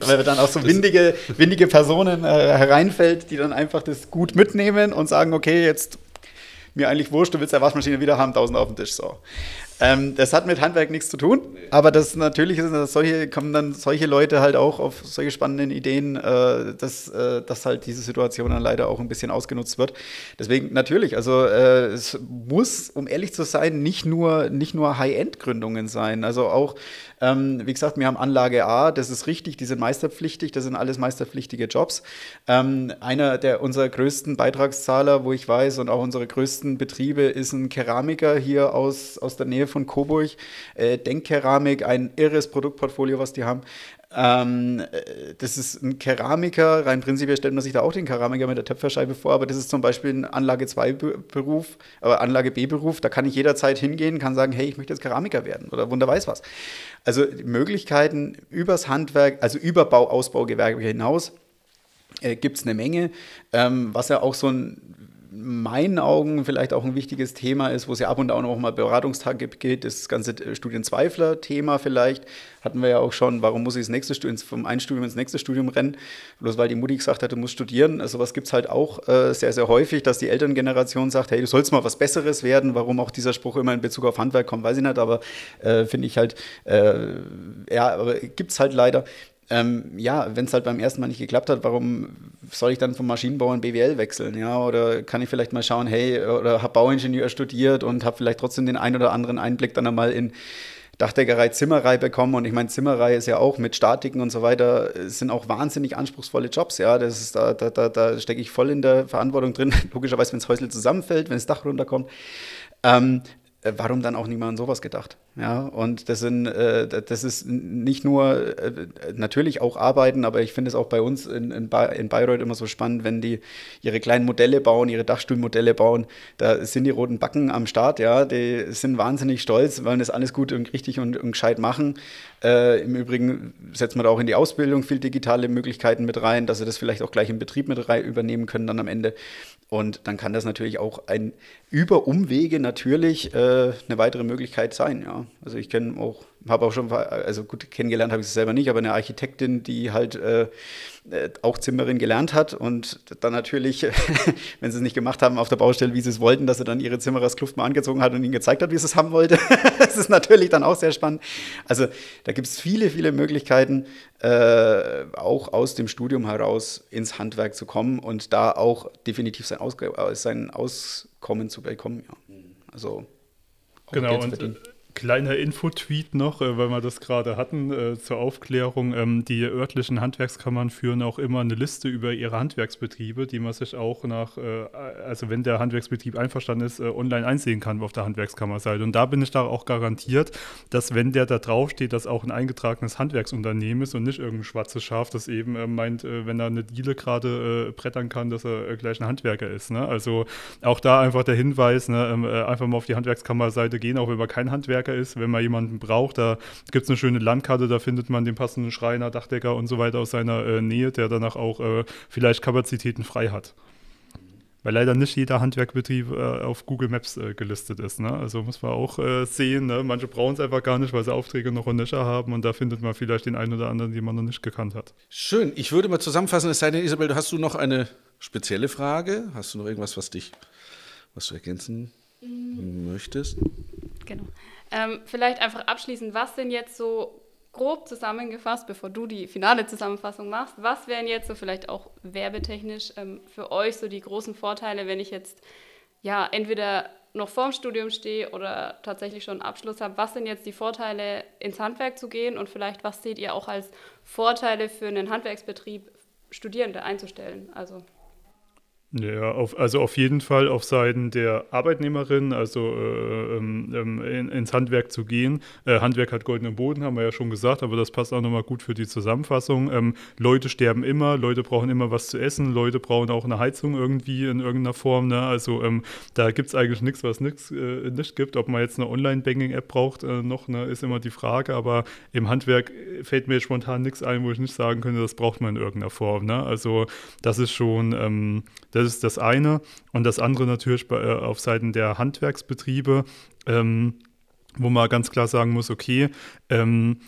Weil dann auch so windige, windige Personen äh, hereinfällt, die dann einfach das gut mitnehmen und sagen, okay, jetzt mir eigentlich wurscht, du willst der Waschmaschine wieder haben, 1000 auf den Tisch. So. Ähm, das hat mit Handwerk nichts zu tun, aber das natürlich ist, dass solche, kommen dann solche Leute halt auch auf solche spannenden Ideen, äh, dass, äh, dass halt diese Situation dann leider auch ein bisschen ausgenutzt wird. Deswegen natürlich, also äh, es muss, um ehrlich zu sein, nicht nur, nicht nur High-End-Gründungen sein. Also auch, ähm, wie gesagt, wir haben Anlage A, das ist richtig, die sind meisterpflichtig, das sind alles meisterpflichtige Jobs. Ähm, einer der unserer größten Beitragszahler, wo ich weiß, und auch unsere größten Betriebe, ist ein Keramiker hier aus, aus der Nähe von Coburg. Äh, Denkkeramik, ein irres Produktportfolio, was die haben. Ähm, äh, das ist ein Keramiker, rein prinzipiell stellt man sich da auch den Keramiker mit der Töpferscheibe vor, aber das ist zum Beispiel ein Anlage 2 Beruf, aber Anlage B Beruf, da kann ich jederzeit hingehen, kann sagen, hey, ich möchte jetzt Keramiker werden oder wunder weiß was. Also Möglichkeiten übers Handwerk, also über Bau, Ausbaugewerbe hinaus äh, gibt es eine Menge, ähm, was ja auch so ein in meinen Augen vielleicht auch ein wichtiges Thema ist, wo es ja ab und an auch mal Beratungstage gibt, das ganze Studienzweifler-Thema vielleicht. Hatten wir ja auch schon, warum muss ich das nächste Studium, vom einen Studium ins nächste Studium rennen? Bloß weil die Mutti gesagt hat, du musst studieren. Also was gibt es halt auch äh, sehr, sehr häufig, dass die Elterngeneration sagt, hey, du sollst mal was Besseres werden. Warum auch dieser Spruch immer in Bezug auf Handwerk kommt, weiß ich nicht, aber äh, finde ich halt, äh, ja, gibt es halt leider. Ähm, ja, wenn es halt beim ersten Mal nicht geklappt hat, warum soll ich dann vom Maschinenbau in BWL wechseln? Ja, oder kann ich vielleicht mal schauen, hey, oder habe Bauingenieur studiert und habe vielleicht trotzdem den einen oder anderen Einblick dann einmal in Dachdeckerei, Zimmerei bekommen. Und ich meine, Zimmerei ist ja auch mit Statiken und so weiter, sind auch wahnsinnig anspruchsvolle Jobs. Ja, das ist, da, da, da, da stecke ich voll in der Verantwortung drin. Logischerweise, wenn das Häusle zusammenfällt, wenn das Dach runterkommt. Ähm, äh, warum dann auch niemand an sowas gedacht? Ja, und das sind, äh, das ist nicht nur äh, natürlich auch Arbeiten, aber ich finde es auch bei uns in, in, ba in, Bayreuth immer so spannend, wenn die ihre kleinen Modelle bauen, ihre Dachstuhlmodelle bauen, da sind die roten Backen am Start, ja, die sind wahnsinnig stolz, wollen das alles gut und richtig und, und gescheit machen. Äh, Im Übrigen setzt man da auch in die Ausbildung viel digitale Möglichkeiten mit rein, dass sie das vielleicht auch gleich im Betrieb mit rein übernehmen können dann am Ende. Und dann kann das natürlich auch ein über Umwege natürlich äh, eine weitere Möglichkeit sein, ja. Also ich kenne auch, habe auch schon, also gut, kennengelernt habe ich es selber nicht, aber eine Architektin, die halt äh, äh auch Zimmerin gelernt hat und dann natürlich, wenn sie es nicht gemacht haben auf der Baustelle, wie sie es wollten, dass sie dann ihre Zimmererskluft mal angezogen hat und ihnen gezeigt hat, wie sie es haben wollte. das ist natürlich dann auch sehr spannend. Also da gibt es viele, viele Möglichkeiten, äh, auch aus dem Studium heraus ins Handwerk zu kommen und da auch definitiv sein, Ausg sein Auskommen zu bekommen. Ja. Also genau, und äh, Kleiner Infotweet noch, äh, weil wir das gerade hatten, äh, zur Aufklärung. Ähm, die örtlichen Handwerkskammern führen auch immer eine Liste über ihre Handwerksbetriebe, die man sich auch nach, äh, also wenn der Handwerksbetrieb einverstanden ist, online einsehen kann auf der Handwerkskammerseite. Und da bin ich da auch garantiert, dass wenn der da draufsteht, dass auch ein eingetragenes Handwerksunternehmen ist und nicht irgendein schwarzes Schaf, das eben meint, wenn er eine Diele gerade brettern kann, dass er gleich ein Handwerker ist. Ne? Also auch da einfach der Hinweis, ne? Ähm, einfach mal auf die Handwerkskammerseite gehen, auch wenn man kein Handwerker Handwerker ist, wenn man jemanden braucht. Da gibt es eine schöne Landkarte, da findet man den passenden Schreiner, Dachdecker und so weiter aus seiner äh, Nähe, der danach auch äh, vielleicht Kapazitäten frei hat. Weil leider nicht jeder Handwerkbetrieb äh, auf Google Maps äh, gelistet ist. Ne? Also muss man auch äh, sehen, ne? manche brauchen es einfach gar nicht, weil sie Aufträge noch in Nische haben und da findet man vielleicht den einen oder anderen, den man noch nicht gekannt hat. Schön, ich würde mal zusammenfassen, es sei denn, Isabel, hast du noch eine spezielle Frage? Hast du noch irgendwas, was dich, was du ergänzen mhm. möchtest? Genau. Ähm, vielleicht einfach abschließend, was sind jetzt so grob zusammengefasst, bevor du die finale Zusammenfassung machst, was wären jetzt so vielleicht auch werbetechnisch ähm, für euch so die großen Vorteile, wenn ich jetzt ja entweder noch vorm Studium stehe oder tatsächlich schon einen Abschluss habe, was sind jetzt die Vorteile, ins Handwerk zu gehen und vielleicht was seht ihr auch als Vorteile für einen Handwerksbetrieb, Studierende einzustellen? Also ja, auf, also auf jeden Fall auf Seiten der Arbeitnehmerin, also äh, ähm, ähm, in, ins Handwerk zu gehen. Äh, Handwerk hat goldenen Boden, haben wir ja schon gesagt, aber das passt auch nochmal gut für die Zusammenfassung. Ähm, Leute sterben immer, Leute brauchen immer was zu essen, Leute brauchen auch eine Heizung irgendwie in irgendeiner Form. Ne? Also ähm, da gibt es eigentlich nichts, was nix, äh, nicht gibt. Ob man jetzt eine Online-Banking-App braucht äh, noch, ne, ist immer die Frage. Aber im Handwerk fällt mir spontan nichts ein, wo ich nicht sagen könnte, das braucht man in irgendeiner Form. Ne? Also das ist schon ähm, das ist das eine. Und das andere natürlich bei, äh, auf Seiten der Handwerksbetriebe, ähm, wo man ganz klar sagen muss, okay, ähm,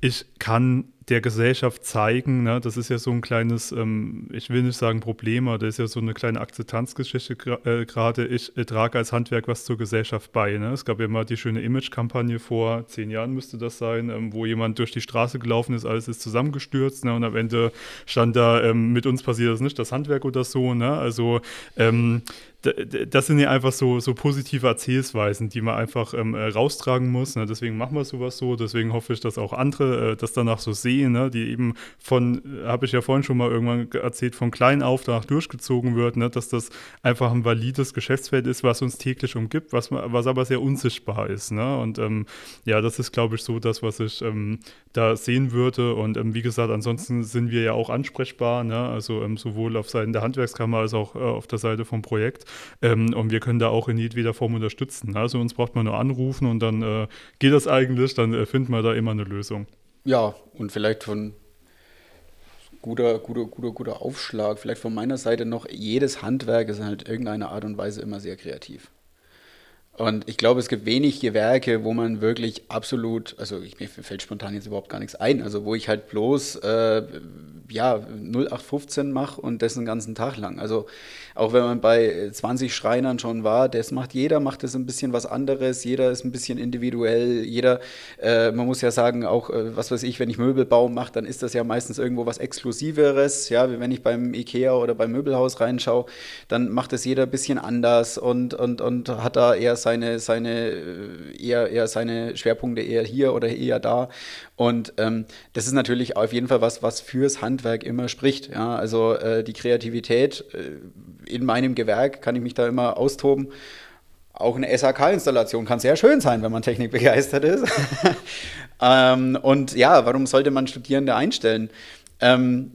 ich kann der Gesellschaft zeigen. Ne? Das ist ja so ein kleines, ähm, ich will nicht sagen Problem, aber das ist ja so eine kleine Akzeptanzgeschichte äh, gerade. Ich äh, trage als Handwerk was zur Gesellschaft bei. Ne? Es gab ja mal die schöne Image-Kampagne vor zehn Jahren müsste das sein, ähm, wo jemand durch die Straße gelaufen ist, alles ist zusammengestürzt ne? und am Ende stand da, ähm, mit uns passiert das nicht, das Handwerk oder so. Ne? Also ähm, das sind ja einfach so, so positive Erzählsweisen, die man einfach ähm, äh, raustragen muss. Ne? Deswegen machen wir sowas so. Deswegen hoffe ich, dass auch andere äh, das danach so sehen, ne? die eben von, äh, habe ich ja vorhin schon mal irgendwann erzählt, von klein auf danach durchgezogen wird, ne? dass das einfach ein valides Geschäftsfeld ist, was uns täglich umgibt, was, was aber sehr unsichtbar ist. Ne? Und ähm, ja, das ist, glaube ich, so das, was ich ähm, da sehen würde. Und ähm, wie gesagt, ansonsten sind wir ja auch ansprechbar, ne? also ähm, sowohl auf Seiten der Handwerkskammer als auch äh, auf der Seite vom Projekt. Ähm, und wir können da auch in jedweder Form unterstützen. Also uns braucht man nur anrufen und dann äh, geht das eigentlich, dann äh, finden wir da immer eine Lösung. Ja, und vielleicht von guter, guter, guter, guter Aufschlag. Vielleicht von meiner Seite noch, jedes Handwerk ist halt in irgendeiner Art und Weise immer sehr kreativ. Und ich glaube, es gibt wenig Gewerke, wo man wirklich absolut, also ich, mir fällt spontan jetzt überhaupt gar nichts ein, also wo ich halt bloß äh, ja, 0815 mache und das den ganzen Tag lang. Also auch wenn man bei 20 Schreinern schon war, das macht jeder, macht das ein bisschen was anderes, jeder ist ein bisschen individuell, jeder, äh, man muss ja sagen, auch, äh, was weiß ich, wenn ich Möbelbau mache, dann ist das ja meistens irgendwo was Exklusiveres, ja, wenn ich beim Ikea oder beim Möbelhaus reinschaue, dann macht das jeder ein bisschen anders und, und, und hat da eher seine, seine, äh, eher, eher seine Schwerpunkte eher hier oder eher da und ähm, das ist natürlich auf jeden Fall was, was fürs Handwerk immer spricht. Ja? Also äh, die Kreativität äh, in meinem Gewerk kann ich mich da immer austoben. Auch eine SAK-Installation kann sehr schön sein, wenn man technikbegeistert ist. ähm, und ja, warum sollte man Studierende einstellen? Ähm,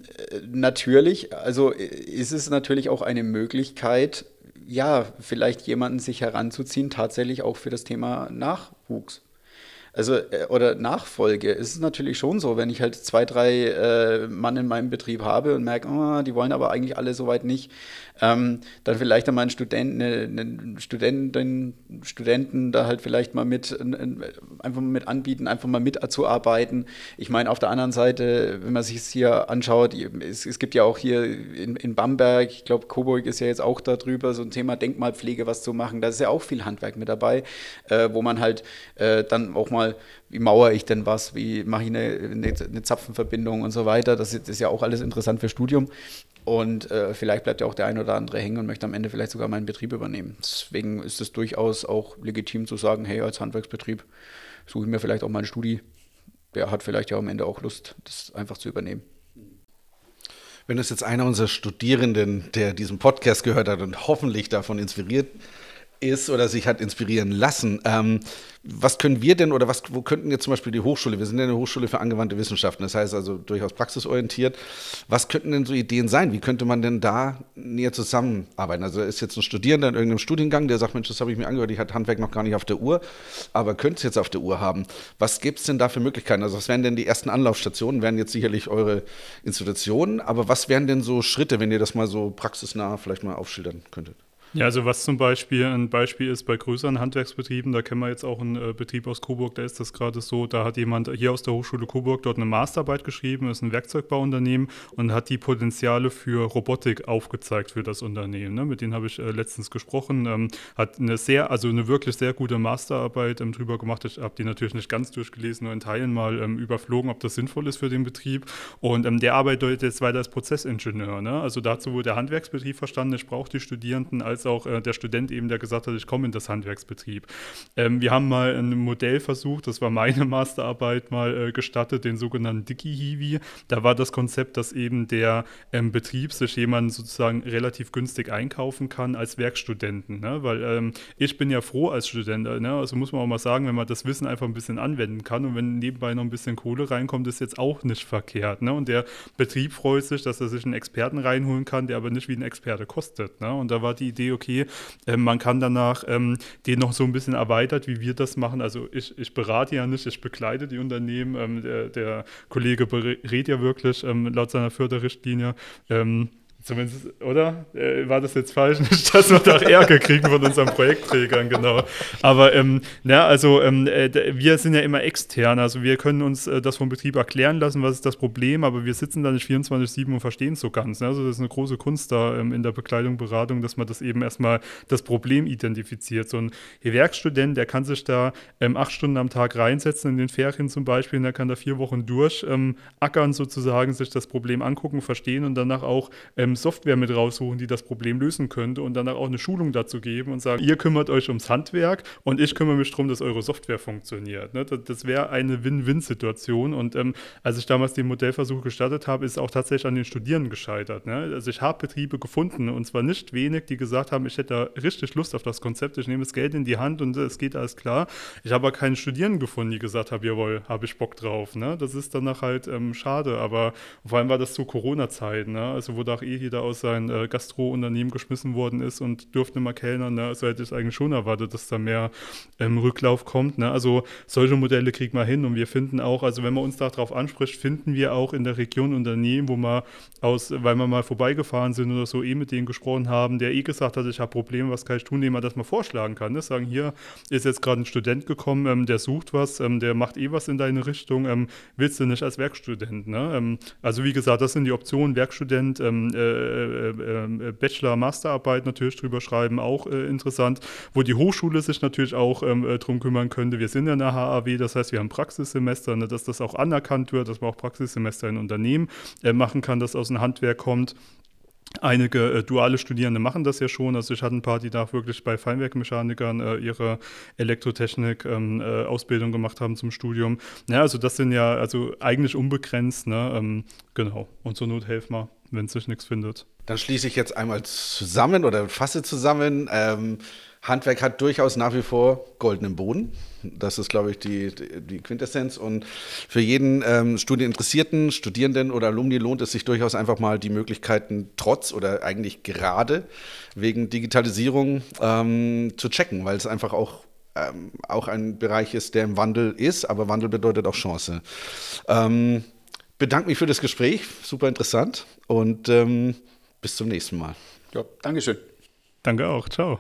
natürlich, also ist es natürlich auch eine Möglichkeit, ja, vielleicht jemanden sich heranzuziehen, tatsächlich auch für das Thema Nachwuchs. Also, äh, oder Nachfolge. Es ist natürlich schon so, wenn ich halt zwei, drei äh, Mann in meinem Betrieb habe und merke, oh, die wollen aber eigentlich alle soweit nicht, ähm, dann vielleicht einmal einen Studenten, einen Studentin, Studenten da halt vielleicht mal mit, einfach mal mit anbieten, einfach mal mitzuarbeiten. Ich meine, auf der anderen Seite, wenn man sich es hier anschaut, es, es, gibt ja auch hier in, in Bamberg, ich glaube, Coburg ist ja jetzt auch darüber, so ein Thema Denkmalpflege was zu machen. Da ist ja auch viel Handwerk mit dabei, äh, wo man halt äh, dann auch mal wie mauere ich denn was, wie mache ich eine, eine, Zapfenverbindung und so weiter. Das ist ja auch alles interessant für Studium. Und äh, vielleicht bleibt ja auch der ein oder andere hängen und möchte am Ende vielleicht sogar meinen Betrieb übernehmen. Deswegen ist es durchaus auch legitim zu sagen, hey, als Handwerksbetrieb suche ich mir vielleicht auch mal einen Studi. Der hat vielleicht ja am Ende auch Lust, das einfach zu übernehmen. Wenn es jetzt einer unserer Studierenden, der diesen Podcast gehört hat und hoffentlich davon inspiriert ist oder sich hat inspirieren lassen. Ähm, was können wir denn oder was, wo könnten jetzt zum Beispiel die Hochschule, wir sind ja eine Hochschule für angewandte Wissenschaften, das heißt also durchaus praxisorientiert, was könnten denn so Ideen sein? Wie könnte man denn da näher zusammenarbeiten? Also ist jetzt ein Studierender in irgendeinem Studiengang, der sagt, Mensch, das habe ich mir angehört, ich hatte Handwerk noch gar nicht auf der Uhr, aber könnte es jetzt auf der Uhr haben. Was gibt es denn da für Möglichkeiten? Also was wären denn die ersten Anlaufstationen? Wären jetzt sicherlich eure Institutionen, aber was wären denn so Schritte, wenn ihr das mal so praxisnah vielleicht mal aufschildern könntet? Ja, also was zum Beispiel ein Beispiel ist bei größeren Handwerksbetrieben, da kennen wir jetzt auch einen äh, Betrieb aus Coburg, da ist das gerade so, da hat jemand hier aus der Hochschule Coburg dort eine Masterarbeit geschrieben, ist ein Werkzeugbauunternehmen und hat die Potenziale für Robotik aufgezeigt für das Unternehmen. Ne? Mit denen habe ich äh, letztens gesprochen, ähm, hat eine sehr, also eine wirklich sehr gute Masterarbeit ähm, drüber gemacht. Ich habe die natürlich nicht ganz durchgelesen, nur in Teilen mal ähm, überflogen, ob das sinnvoll ist für den Betrieb. Und ähm, der arbeitet jetzt weiter als Prozessingenieur. Ne? Also dazu wurde der Handwerksbetrieb verstanden, ich brauche die Studierenden als als auch äh, der Student eben, der gesagt hat, ich komme in das Handwerksbetrieb. Ähm, wir haben mal ein Modell versucht, das war meine Masterarbeit mal äh, gestattet, den sogenannten Dicky-Hiwi. Da war das Konzept, dass eben der ähm, Betrieb sich jemanden sozusagen relativ günstig einkaufen kann als Werkstudenten. Ne? Weil ähm, ich bin ja froh als Student, äh, ne? also muss man auch mal sagen, wenn man das Wissen einfach ein bisschen anwenden kann und wenn nebenbei noch ein bisschen Kohle reinkommt, ist jetzt auch nicht verkehrt. Ne? Und der Betrieb freut sich, dass er sich einen Experten reinholen kann, der aber nicht wie ein Experte kostet. Ne? Und da war die Idee, okay, äh, man kann danach ähm, den noch so ein bisschen erweitert, wie wir das machen. Also ich, ich berate ja nicht, ich begleite die Unternehmen. Ähm, der, der, Kollege berät ja wirklich ähm, laut seiner Förderrichtlinie. Zumindest, oder? Äh, war das jetzt falsch? Nicht, dass wir da Ärger kriegen von unseren Projektträgern, genau. Aber, ähm, na, also, ähm, äh, wir sind ja immer extern. Also, wir können uns äh, das vom Betrieb erklären lassen, was ist das Problem, aber wir sitzen da nicht 24-7 und verstehen es so ganz. Ne? Also, das ist eine große Kunst da ähm, in der Bekleidung, Beratung, dass man das eben erstmal das Problem identifiziert. So ein Werkstudent, der kann sich da ähm, acht Stunden am Tag reinsetzen, in den Ferien zum Beispiel, und der kann da vier Wochen durch ähm, sozusagen, sich das Problem angucken, verstehen und danach auch ähm, Software mit raussuchen, die das Problem lösen könnte und dann auch eine Schulung dazu geben und sagen, ihr kümmert euch ums Handwerk und ich kümmere mich darum, dass eure Software funktioniert. Ne? Das, das wäre eine Win-Win-Situation und ähm, als ich damals den Modellversuch gestartet habe, ist es auch tatsächlich an den Studierenden gescheitert. Ne? Also ich habe Betriebe gefunden und zwar nicht wenig, die gesagt haben, ich hätte da richtig Lust auf das Konzept, ich nehme das Geld in die Hand und es geht alles klar. Ich habe aber keine Studierenden gefunden, die gesagt haben, jawohl, habe ich Bock drauf. Ne? Das ist danach halt ähm, schade, aber vor allem war das zu Corona-Zeiten, ne? also wo da eh hier da aus seinem äh, Gastro-Unternehmen geschmissen worden ist und durfte mal kellnern. Ne? Also hätte ich eigentlich schon erwartet, dass da mehr ähm, Rücklauf kommt. Ne? Also solche Modelle kriegt man hin und wir finden auch, also wenn man uns darauf anspricht, finden wir auch in der Region Unternehmen, wo wir aus, weil wir mal vorbeigefahren sind oder so, eh mit denen gesprochen haben, der eh gesagt hat, ich habe Probleme, was kann ich tun, dem man das mal vorschlagen kann. Ne? Sagen, hier ist jetzt gerade ein Student gekommen, ähm, der sucht was, ähm, der macht eh was in deine Richtung, ähm, willst du nicht als Werkstudent? Ne? Ähm, also wie gesagt, das sind die Optionen, Werkstudent, ähm, äh, äh, äh, Bachelor, Masterarbeit natürlich drüber schreiben, auch äh, interessant, wo die Hochschule sich natürlich auch ähm, äh, drum kümmern könnte. Wir sind ja eine HAW, das heißt, wir haben Praxissemester, ne, dass das auch anerkannt wird, dass man auch Praxissemester in Unternehmen äh, machen kann, das aus dem Handwerk kommt. Einige äh, duale Studierende machen das ja schon. Also ich hatte ein paar, die da wirklich bei Feinwerkmechanikern äh, ihre Elektrotechnik-Ausbildung ähm, äh, gemacht haben zum Studium. Ja, also das sind ja also eigentlich unbegrenzt. Ne? Ähm, genau. Und zur Not helfen wir, wenn sich nichts findet. Dann schließe ich jetzt einmal zusammen oder fasse zusammen. Ähm, Handwerk hat durchaus nach wie vor goldenen Boden. Das ist, glaube ich, die, die Quintessenz. Und für jeden ähm, Studieninteressierten, Studierenden oder Alumni lohnt es sich durchaus einfach mal die Möglichkeiten trotz oder eigentlich gerade wegen Digitalisierung ähm, zu checken, weil es einfach auch ähm, auch ein Bereich ist, der im Wandel ist, aber Wandel bedeutet auch Chance. Ähm, bedanke mich für das Gespräch, super interessant und ähm, bis zum nächsten Mal. Ja, Dankeschön. Danke auch, ciao.